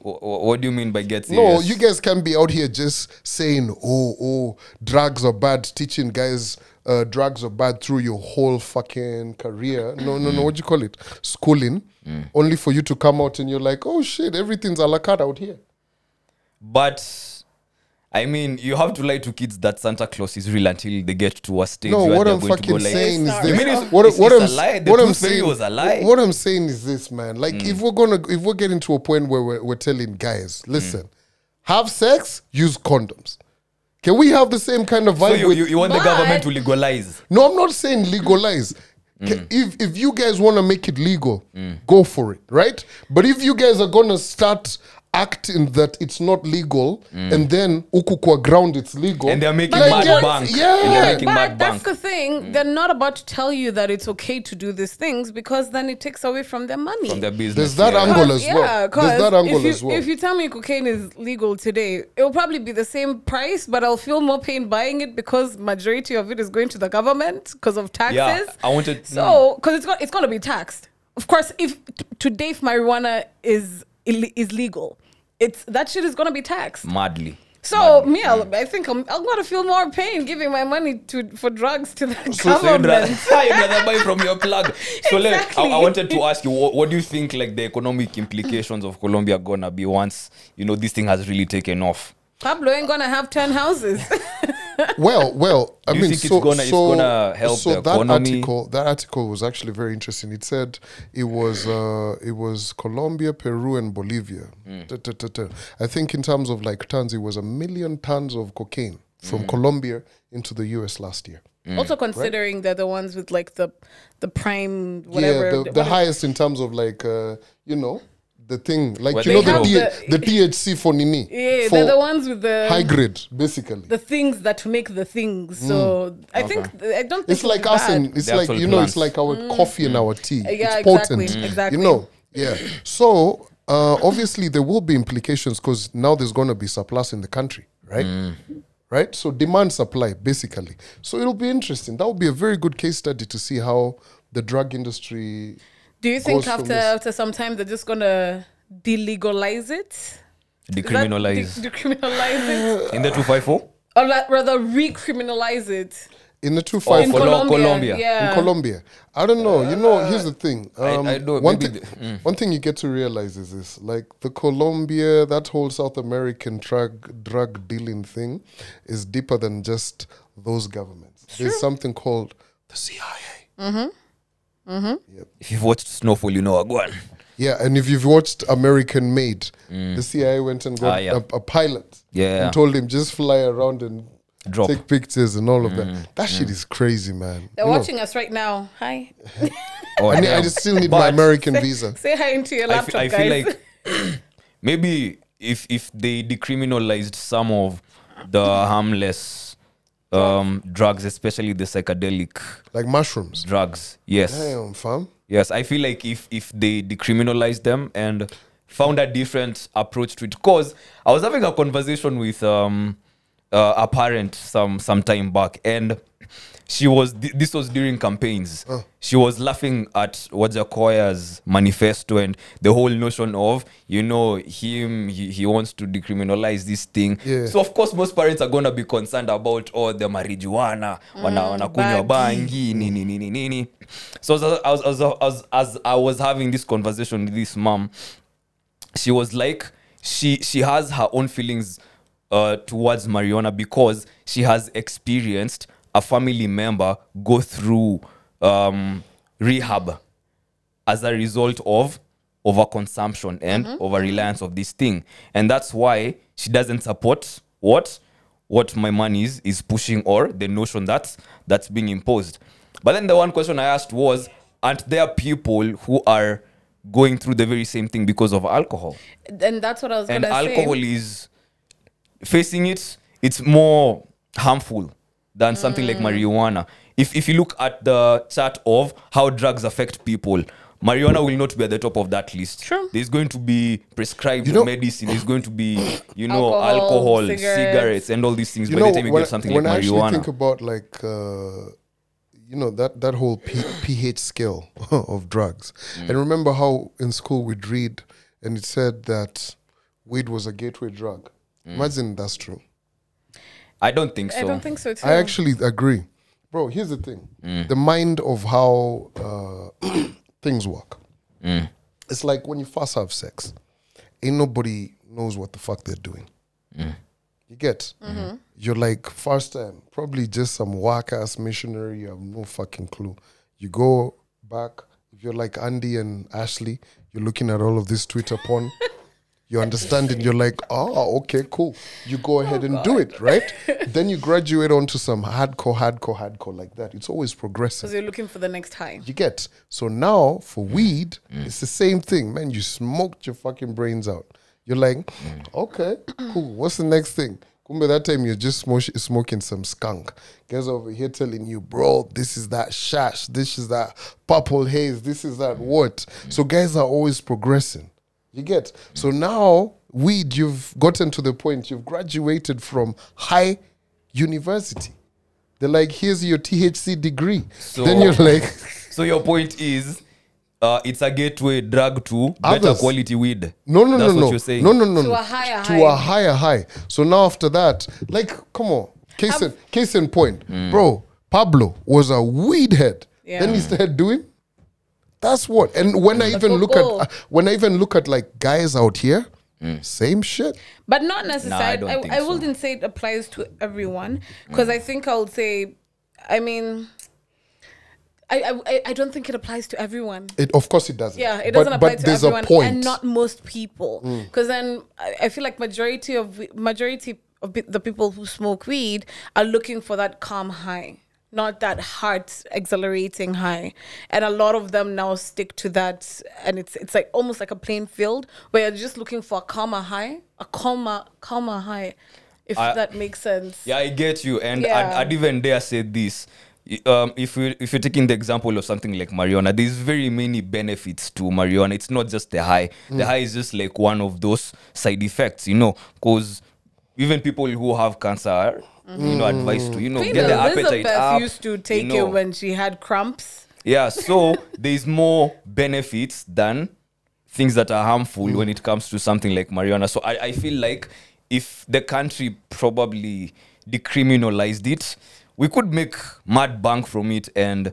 Speaker 2: Wh- wh- what do you mean by get serious?
Speaker 1: No, you guys can be out here just saying, "Oh, oh, drugs are bad." Teaching guys uh, drugs are bad through your whole fucking career. No, no,
Speaker 2: Mm.
Speaker 1: no. What do you call it? Schooling. Only for you to come out and you're like, "Oh shit, everything's a la carte out here."
Speaker 2: But I mean, you have to lie to kids that Santa Claus is real until they get to a stage
Speaker 1: No,
Speaker 2: where
Speaker 1: what
Speaker 2: they're
Speaker 1: I'm
Speaker 2: going to go
Speaker 1: fucking
Speaker 2: like.
Speaker 1: saying is this.
Speaker 2: mean it's-
Speaker 1: what,
Speaker 2: it's-
Speaker 1: what
Speaker 2: it's
Speaker 1: I'm,
Speaker 2: a lie? The
Speaker 1: what I'm
Speaker 2: tooth fairy
Speaker 1: saying
Speaker 2: was a lie?
Speaker 1: What I'm saying is this, man. Like,
Speaker 2: Mm.
Speaker 1: if we're gonna, if we're getting to a point where we're, we're telling guys, listen, have sex, use condoms. Can we have the same kind of vibe?
Speaker 2: So you,
Speaker 1: with,
Speaker 2: you, you want the government to legalize?
Speaker 1: no, I'm not saying legalize.
Speaker 2: Mm.
Speaker 1: If if you guys want to make it legal, go for it, right? But if you guys are gonna start acting that it's not legal, and then uku kwa ground it's legal,
Speaker 2: Mm. And they're making
Speaker 3: But
Speaker 2: mad
Speaker 3: once-
Speaker 2: bank.
Speaker 1: yeah.
Speaker 2: And
Speaker 3: but
Speaker 2: mad
Speaker 3: that's
Speaker 2: bank.
Speaker 3: the thing. They're not about to tell you that it's okay to do these things because then it takes away from their money.
Speaker 2: From their business.
Speaker 1: There's that
Speaker 2: yeah.
Speaker 1: angle
Speaker 3: Cause-
Speaker 1: as well. yeah, There's that angle
Speaker 3: if you,
Speaker 1: as well.
Speaker 3: If you tell me cocaine is legal today, it will probably be the same price, but I'll feel more pain buying it because majority of it is going to the government because of taxes.
Speaker 2: Yeah, I wanted-
Speaker 3: So, because it's got, it's going to be taxed. Of course, if t- today if marijuana is ill- is legal, it's that shit is going to be taxed.
Speaker 2: Madly.
Speaker 3: So me, I'll, mm. I think I'm, I'm gonna feel more pain giving my money to for drugs to the
Speaker 2: So, so you'd,
Speaker 3: government.
Speaker 2: rather, you'd rather buy from your plug. So like, I, I wanted to ask you, what, what do you think like the economic implications of Colombia gonna be once you know this thing has really taken off?
Speaker 3: Pablo ain't gonna have ten houses. (laughs)
Speaker 1: well, well, I
Speaker 2: you
Speaker 1: mean,
Speaker 2: think it's
Speaker 1: so,
Speaker 2: gonna- it's
Speaker 1: so,
Speaker 2: gonna help
Speaker 1: so
Speaker 2: the
Speaker 1: that
Speaker 2: economy?
Speaker 1: article, that article was actually very interesting. It said it was, uh, it was Colombia, Peru, and Bolivia. Ta. I think in terms of like tons, it was a million tons of cocaine from Colombia into the U.S. last year.
Speaker 3: also considering they're the ones with like the the prime whatever.
Speaker 1: yeah, the,
Speaker 3: what
Speaker 1: the
Speaker 3: is-
Speaker 1: highest in terms of like, uh, you know, the thing, like
Speaker 2: Well,
Speaker 1: you know,
Speaker 2: they
Speaker 1: the,
Speaker 2: have
Speaker 1: D- the, THC for Nini, (laughs)
Speaker 3: Yeah,
Speaker 1: for
Speaker 3: they're the ones with the
Speaker 1: high grade, basically.
Speaker 3: the things that make the things. So I think I don't think
Speaker 1: Mm. It's like
Speaker 3: be
Speaker 1: us and it's
Speaker 2: The
Speaker 1: like you know it's like our coffee and our tea.
Speaker 3: Mm. Yeah,
Speaker 1: it's
Speaker 3: exactly,
Speaker 1: potent.
Speaker 3: exactly.
Speaker 1: You know, yeah. So uh, obviously there will be implications because now there's going to be surplus in the country, right?
Speaker 2: Mm.
Speaker 1: Right. So demand supply basically. So it'll be interesting. That would be a very good case study to see how the drug industry.
Speaker 3: Do you think after
Speaker 1: this-
Speaker 3: after some time they're just gonna delegalize it? Is that
Speaker 2: Decriminalize
Speaker 3: de- decriminalize it,
Speaker 2: in the two five four.
Speaker 3: or like rather recriminalize it
Speaker 1: In the two
Speaker 2: Oh,
Speaker 1: five
Speaker 3: in Colombia?
Speaker 2: Colombia.
Speaker 3: Yeah.
Speaker 1: in Colombia. I don't know. You know, here's the thing.
Speaker 2: I-
Speaker 1: Um,
Speaker 2: I know,
Speaker 1: one,
Speaker 2: maybe the- mm.
Speaker 1: one thing you get to realize is this: like the Colombia, that whole South American drug drug dealing thing, is deeper than just those governments. There's something called the CIA. Mm-hmm.
Speaker 2: If you've watched Snowfall, you know Agwan.
Speaker 1: Yeah, and if you've watched American Made, mm. the CIA went and got
Speaker 2: Ah, yeah.
Speaker 1: a, a pilot
Speaker 2: Yeah.
Speaker 1: and told him just fly around and
Speaker 2: Drop.
Speaker 1: take pictures and all of that. Mm. That shit mm. is crazy, man.
Speaker 3: They're
Speaker 1: You know,
Speaker 3: watching us right now. Hi. (laughs)
Speaker 2: Oh,
Speaker 1: I, need, I just still need my
Speaker 2: But-
Speaker 1: American (laughs) visa.
Speaker 3: Say hi into your
Speaker 2: I
Speaker 3: laptop,
Speaker 2: fe- I
Speaker 3: guys.
Speaker 2: feel like (clears throat) maybe if if they decriminalized some of the harmless um, drugs, especially the psychedelic
Speaker 1: Like mushrooms.
Speaker 2: drugs, yes,
Speaker 1: Damn, fam.
Speaker 2: yes, I feel like if if they decriminalized them and found a different approach to it, because I was having a conversation with um, uh, a parent some some time back, and she was th- this was during campaigns. She was laughing at Wajakoya's manifesto and the whole notion of you know him he, he wants to decriminalize this thing.
Speaker 1: Yeah.
Speaker 2: So of course most parents are gonna be concerned about oh the marijuana wana wanakunywa bangi nini nini nini. So as I was, as, as, as I was having this conversation with this mom, she was like she she has her own feelings uh, towards marijuana because she has experienced a family member go through um, rehab as a result of overconsumption and over reliance of this thing. And that's why she doesn't support what what my man is is pushing or the notion that's that's being imposed. But then the one question i asked was aren't there people who are going through the very same thing because of alcohol?
Speaker 3: And that's what I was
Speaker 2: and alcohol
Speaker 3: say.
Speaker 2: is facing it it's more harmful than something
Speaker 3: Mm.
Speaker 2: like marijuana if if you look at the chart of how drugs affect people marijuana will not be at the top of that list
Speaker 3: True.
Speaker 2: there's going to be prescribed
Speaker 1: You know-
Speaker 2: medicine there's going to be you know
Speaker 3: Alcohol,
Speaker 2: alcohol,
Speaker 3: cigarettes.
Speaker 2: cigarettes. and all these things
Speaker 1: You
Speaker 2: by
Speaker 1: know,
Speaker 2: the time you
Speaker 1: when,
Speaker 2: get something
Speaker 1: when
Speaker 2: like
Speaker 1: I actually
Speaker 2: marijuana
Speaker 1: think about like, uh, you know, that, that whole P- pH scale (laughs) of drugs.
Speaker 2: Mm.
Speaker 1: And remember how in school we'd read and it said that weed was a gateway drug.
Speaker 2: Mm.
Speaker 1: Imagine that's true.
Speaker 2: I don't think so
Speaker 3: I don't think so too.
Speaker 1: I actually agree. Bro, here's the thing
Speaker 2: Mm.
Speaker 1: the mind of how uh, (clears throat) things work.
Speaker 2: Mm.
Speaker 1: It's like when you first have sex, ain't nobody knows what the fuck they're doing.
Speaker 2: Mm.
Speaker 1: You get? You're like, first time, probably just some whack ass missionary, you have no fucking clue. You go back, if you're like Andy and Ashley, you're looking at all of this Twitter porn. (laughs) You understand it. You're like, oh, okay, cool. You go oh, ahead and do it, right? (laughs) then you graduate onto some hardcore, hardcore, hardcore like that. It's always progressive.
Speaker 3: because you're looking for the next high.
Speaker 1: You get so now for weed, it's the same thing, man. You smoked your fucking brains out. You're like, okay, cool. What's the next thing? Kumbe that time you're just smosh- smoking some skunk. Guys over here telling you, bro, this is that shash, this is that purple haze, this is that what. So guys are always progressing. You get so now weed, you've gotten to the point you've graduated from high university. They're like, here's your THC degree.
Speaker 2: So-
Speaker 1: then you're like, (laughs)
Speaker 2: So your point is, uh, it's a gateway drug to better quality weed.
Speaker 1: No, no,
Speaker 2: That's
Speaker 1: no,
Speaker 2: what
Speaker 1: no.
Speaker 2: you're saying.
Speaker 1: No, no, no,
Speaker 3: To a higher
Speaker 1: to
Speaker 3: high.
Speaker 1: a higher high. So now after that, like, come on. Case in, case in point, bro. Pablo was a weed head.
Speaker 3: Yeah.
Speaker 1: Then he started doing. That's what. And when I mm. even look at
Speaker 3: oh, oh.
Speaker 1: uh, when I even look at like guys out here, mm. same shit.
Speaker 3: But not necessarily.
Speaker 2: don't
Speaker 3: I, I, wouldn't say it applies to everyone mm. because I think I would say, I mean, I, I I- I don't think it applies to everyone.
Speaker 1: It of course it doesn't.
Speaker 3: Yeah, it doesn't apply
Speaker 1: but
Speaker 3: to
Speaker 1: there's
Speaker 3: everyone,
Speaker 1: a point.
Speaker 3: and not most people. Because then I, I feel like majority of majority of the people who smoke weed are looking for that calm high, not that heart exhilarating high. And a lot of them now stick to that, and it's it's like almost like a plain field where you're just looking for a calmer high, a calmer calmer high, if
Speaker 2: I-
Speaker 3: that makes sense.
Speaker 2: Yeah, I get you, and
Speaker 3: Yeah.
Speaker 2: I'd, I'd even dare say this. Um, if we if you're taking the example of something like marijuana, there's very many benefits to marijuana. It's not just the high.
Speaker 3: Mm.
Speaker 2: The high is just like one of those side effects, you know, because even people who have cancer, are, you know, advice to you know
Speaker 3: Queen
Speaker 2: get the appetite
Speaker 3: Elizabeth
Speaker 2: up.
Speaker 3: used to take
Speaker 2: you know.
Speaker 3: it when she had cramps.
Speaker 2: Yeah, so (laughs) there's more benefits than things that are harmful when it comes to something like marijuana. So I, I feel like if the country probably decriminalized it, we could make mad bank from it and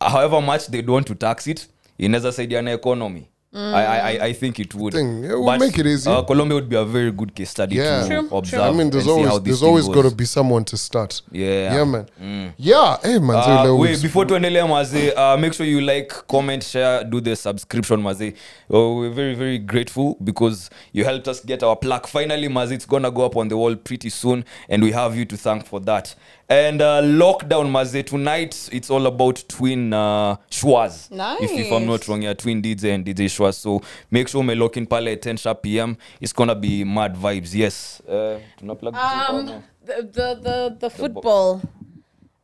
Speaker 2: however much they don't want to tax it, inaweza saidia na economy. I, I, I- I think it would.
Speaker 1: Thing, it would make it easy.
Speaker 2: Uh, Colombia would be a very good case study
Speaker 1: Yeah.
Speaker 2: to
Speaker 3: True,
Speaker 2: observe.
Speaker 1: I mean, there's always there's always got to be someone to start.
Speaker 2: Yeah.
Speaker 1: Yeah, man. Yeah. Hey, man.
Speaker 2: Uh, wait, before tuendelee maze uh, make sure you like comment share do the subscription maze oh, we're very very grateful because you helped us get our plaque finally maze it's gonna go up on the wall pretty soon and we have you to thank for that and uh, lockdown maze tonight it's all about twin uh, shwas if, if i'm not wrong yeah twin dj and dj shwas so make sure umelock in pale at 10 sharp pm it's gonna be mad vibes yes. Uh,
Speaker 3: Um, the the the, the football,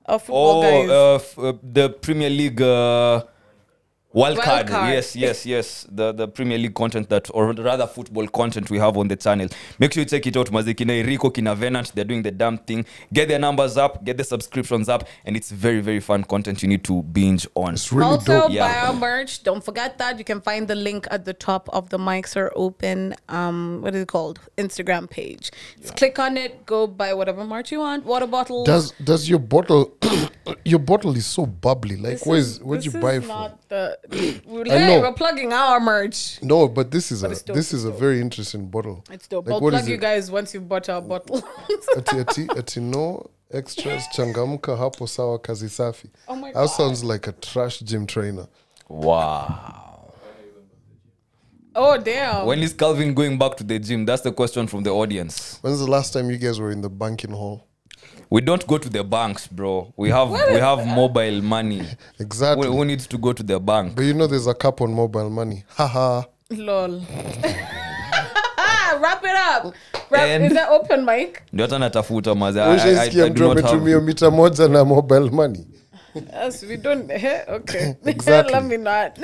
Speaker 3: the football
Speaker 2: Oh,
Speaker 3: guys.
Speaker 2: uh, f- uh, the Premier League uh, wild,
Speaker 3: Wild
Speaker 2: card.
Speaker 3: card.
Speaker 2: Yes, yes, yes. The the Premier League content that, or rather, football content we have on the channel. Make sure you check it out. Mazi kina Rico, kina Venant, they're doing the damn thing. Get their numbers up, get the subscriptions up, and it's very very fun content you need to binge on.
Speaker 1: it's really
Speaker 3: also,
Speaker 1: dope.
Speaker 2: Yeah.
Speaker 3: buy our merch. Don't forget that you can find the link at the top of the mics are open. Um, what is it called? Instagram page. Just click on it. Go buy whatever merch you want. Water bottle.
Speaker 1: Does does your bottle (coughs) your bottle is so bubbly? Like
Speaker 3: This
Speaker 1: where's where'd you
Speaker 3: this
Speaker 1: buy
Speaker 3: is
Speaker 1: it from?
Speaker 3: the. We're,
Speaker 1: I
Speaker 3: we're plugging our merch.
Speaker 1: No, but this is a
Speaker 3: dope,
Speaker 1: this is
Speaker 3: it's
Speaker 1: a very interesting bottle.
Speaker 3: It's dope.
Speaker 1: Like,
Speaker 3: I'll plug you
Speaker 1: it?
Speaker 3: guys once you've bought our bottle. (laughs)
Speaker 1: ati, ati, ati no extras changamka hapo sawa kazi safi.
Speaker 3: Oh my God.
Speaker 1: that sounds like a trash gym trainer.
Speaker 2: Wow.
Speaker 3: oh damn.
Speaker 2: When is Calvin going back to the gym? That's the question from the audience.
Speaker 1: When's the last time you guys were in the banking hall?
Speaker 2: We don't go to the banks, bro. We have we have mobile money.
Speaker 1: Exactly.
Speaker 2: Who, who needs to go to the bank?
Speaker 1: but you know there's a cap on mobile money. Haha.
Speaker 3: Lol. (laughs) Wrap it up. Wrap,
Speaker 2: And-
Speaker 3: is that open mic?
Speaker 2: ndio hata natafuta
Speaker 1: Ushaisikia mtu mita moja na mobile money.
Speaker 3: Yes, we don't. eh, (laughs) Okay. (laughs)
Speaker 1: Exactly.
Speaker 3: Let me not.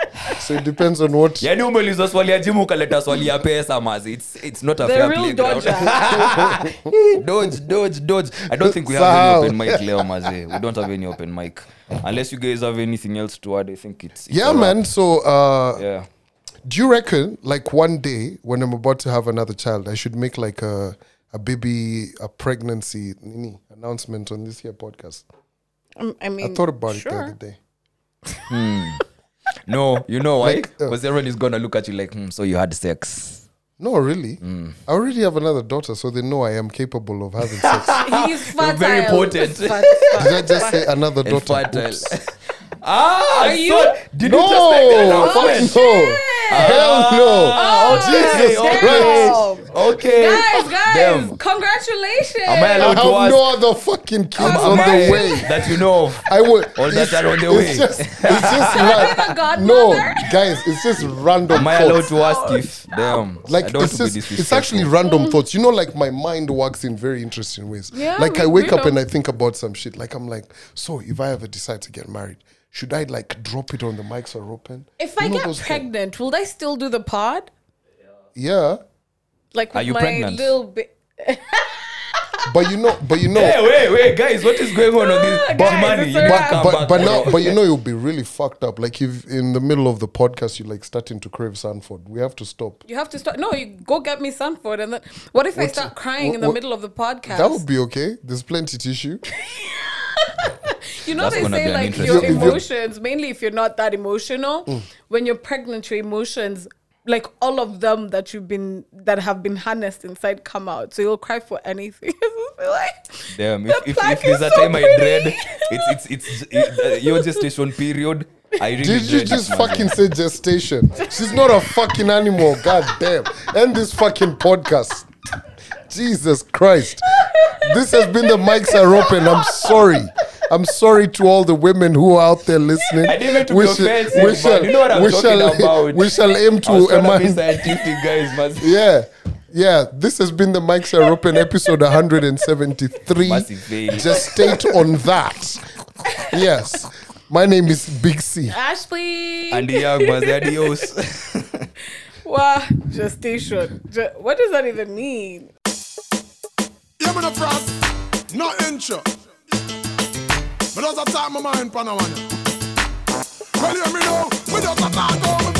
Speaker 3: (laughs)
Speaker 1: So it depends on what
Speaker 2: yani umeulizwa swali ya jimu ukaleta swali ya pesa mazi it's, it's not a
Speaker 3: The
Speaker 2: fair playground. (laughs) dodge dodge dodge i don't think we have
Speaker 1: Sahau.
Speaker 2: any open mic leo maze we don't have any open mic unless you guys have anything else to add i think it's, it's
Speaker 1: Yeah, man. So uh
Speaker 2: yeah
Speaker 1: do you reckon like one day when I'm about to have another child, I should make like a a baby a pregnancy nini, announcement on this here podcast?
Speaker 3: Um, I mean,
Speaker 1: I thought about it the
Speaker 3: sure.
Speaker 1: other day. (laughs)
Speaker 2: no you know why
Speaker 1: Like, uh,
Speaker 2: because everyone is gonna look at you like hmm, so you had sex
Speaker 1: No, really.
Speaker 2: Mm.
Speaker 1: I already have another daughter, so they know I am capable of having sex. (laughs)
Speaker 3: He's fertile.
Speaker 2: very potent.
Speaker 3: Fat-
Speaker 1: Did I just say another (laughs)
Speaker 2: and
Speaker 1: daughter?
Speaker 2: Fertile
Speaker 1: Oops.
Speaker 2: ah
Speaker 3: Are you-
Speaker 2: so- did
Speaker 1: No,
Speaker 2: you just make that
Speaker 1: fuck
Speaker 2: announcement?
Speaker 1: no, hell no,
Speaker 2: Ah, okay,
Speaker 1: Jesus
Speaker 2: okay.
Speaker 1: Christ!
Speaker 2: okay
Speaker 3: Guys, guys,
Speaker 2: Damn.
Speaker 3: congratulations.
Speaker 2: Am I
Speaker 1: I
Speaker 2: allowed
Speaker 1: have
Speaker 2: to ask
Speaker 1: no other fucking kids
Speaker 2: Am
Speaker 1: on
Speaker 2: I-
Speaker 1: the way.
Speaker 2: that you know of
Speaker 1: I would.
Speaker 2: All that are on the
Speaker 1: it's
Speaker 2: way.
Speaker 1: Just, it's (laughs) just
Speaker 3: Am I
Speaker 1: ra-
Speaker 3: the
Speaker 1: no, guys. It's just random.
Speaker 2: Am I allowed
Speaker 1: thoughts.
Speaker 2: to ask if damn
Speaker 1: Like it's
Speaker 2: want to be
Speaker 1: just, it's actually random thoughts. You know, like my mind works in very interesting ways.
Speaker 3: Yeah,
Speaker 1: like
Speaker 3: we-
Speaker 1: I wake
Speaker 3: we
Speaker 1: up and. I think about some shit. Like I'm like, so if I ever decide to get married, should I like drop it on the mics are open?
Speaker 3: If
Speaker 1: You
Speaker 3: I get
Speaker 1: those things?
Speaker 3: pregnant, will I still do the pod?
Speaker 1: yeah.
Speaker 3: Like
Speaker 2: Are you
Speaker 3: my
Speaker 2: pregnant?
Speaker 3: little bit. (laughs)
Speaker 1: but you know, but you know,
Speaker 2: Hey, wait, wait, guys, what is going on on this?
Speaker 3: Ah, guys,
Speaker 2: Jimani, you need to
Speaker 3: alright.
Speaker 2: come
Speaker 1: but but now, but you know, you'll be really fucked up. Like if in the middle of the podcast you're like starting to crave Sanford, we have to stop.
Speaker 3: You have to stop. No, you go get me Sanford, and then what if I start crying in the
Speaker 1: what-
Speaker 3: middle of the podcast?
Speaker 1: That would be okay. There's plenty tissue. (laughs)
Speaker 3: you know
Speaker 2: That's
Speaker 3: they say like your emotions, mainly if you're not that emotional,
Speaker 1: Mm.
Speaker 3: when you're pregnant, your emotions, like all of them that you've been that have been harnessed inside, come out. So you'll cry for anything. (laughs) like,
Speaker 2: Damn,
Speaker 3: the
Speaker 2: if, if,
Speaker 3: plaque
Speaker 2: if there's a
Speaker 3: so
Speaker 2: time I
Speaker 3: pretty.
Speaker 2: dread, it's it's it's it, uh, your gestation period. I really
Speaker 1: Did you just fucking say gestation? She's not a fucking animal. God damn. End this fucking podcast. Jesus Christ. This has been the mics are open. I'm sorry. I'm sorry to all the women who are out there listening.
Speaker 2: I didn't mean to
Speaker 1: we
Speaker 2: be
Speaker 1: shall,
Speaker 2: offensive,
Speaker 1: we shall,
Speaker 2: You know what I'm
Speaker 1: we
Speaker 2: talking
Speaker 1: shall,
Speaker 2: about.
Speaker 1: We shall aim
Speaker 2: I was
Speaker 1: to
Speaker 2: trying to be scientific, guys, man. (laughs)
Speaker 1: Yeah. Yeah, this has been the Mics Are Open episode 173. Just state on that. Yes. My name is Big C.
Speaker 3: Ashley.
Speaker 2: And the young was adios.
Speaker 3: wow, gestation. Ge- what does that even mean?
Speaker 5: Yeah, me no frost, no inch that's a time my mind, Panawan. Well, hear me now, me just attack all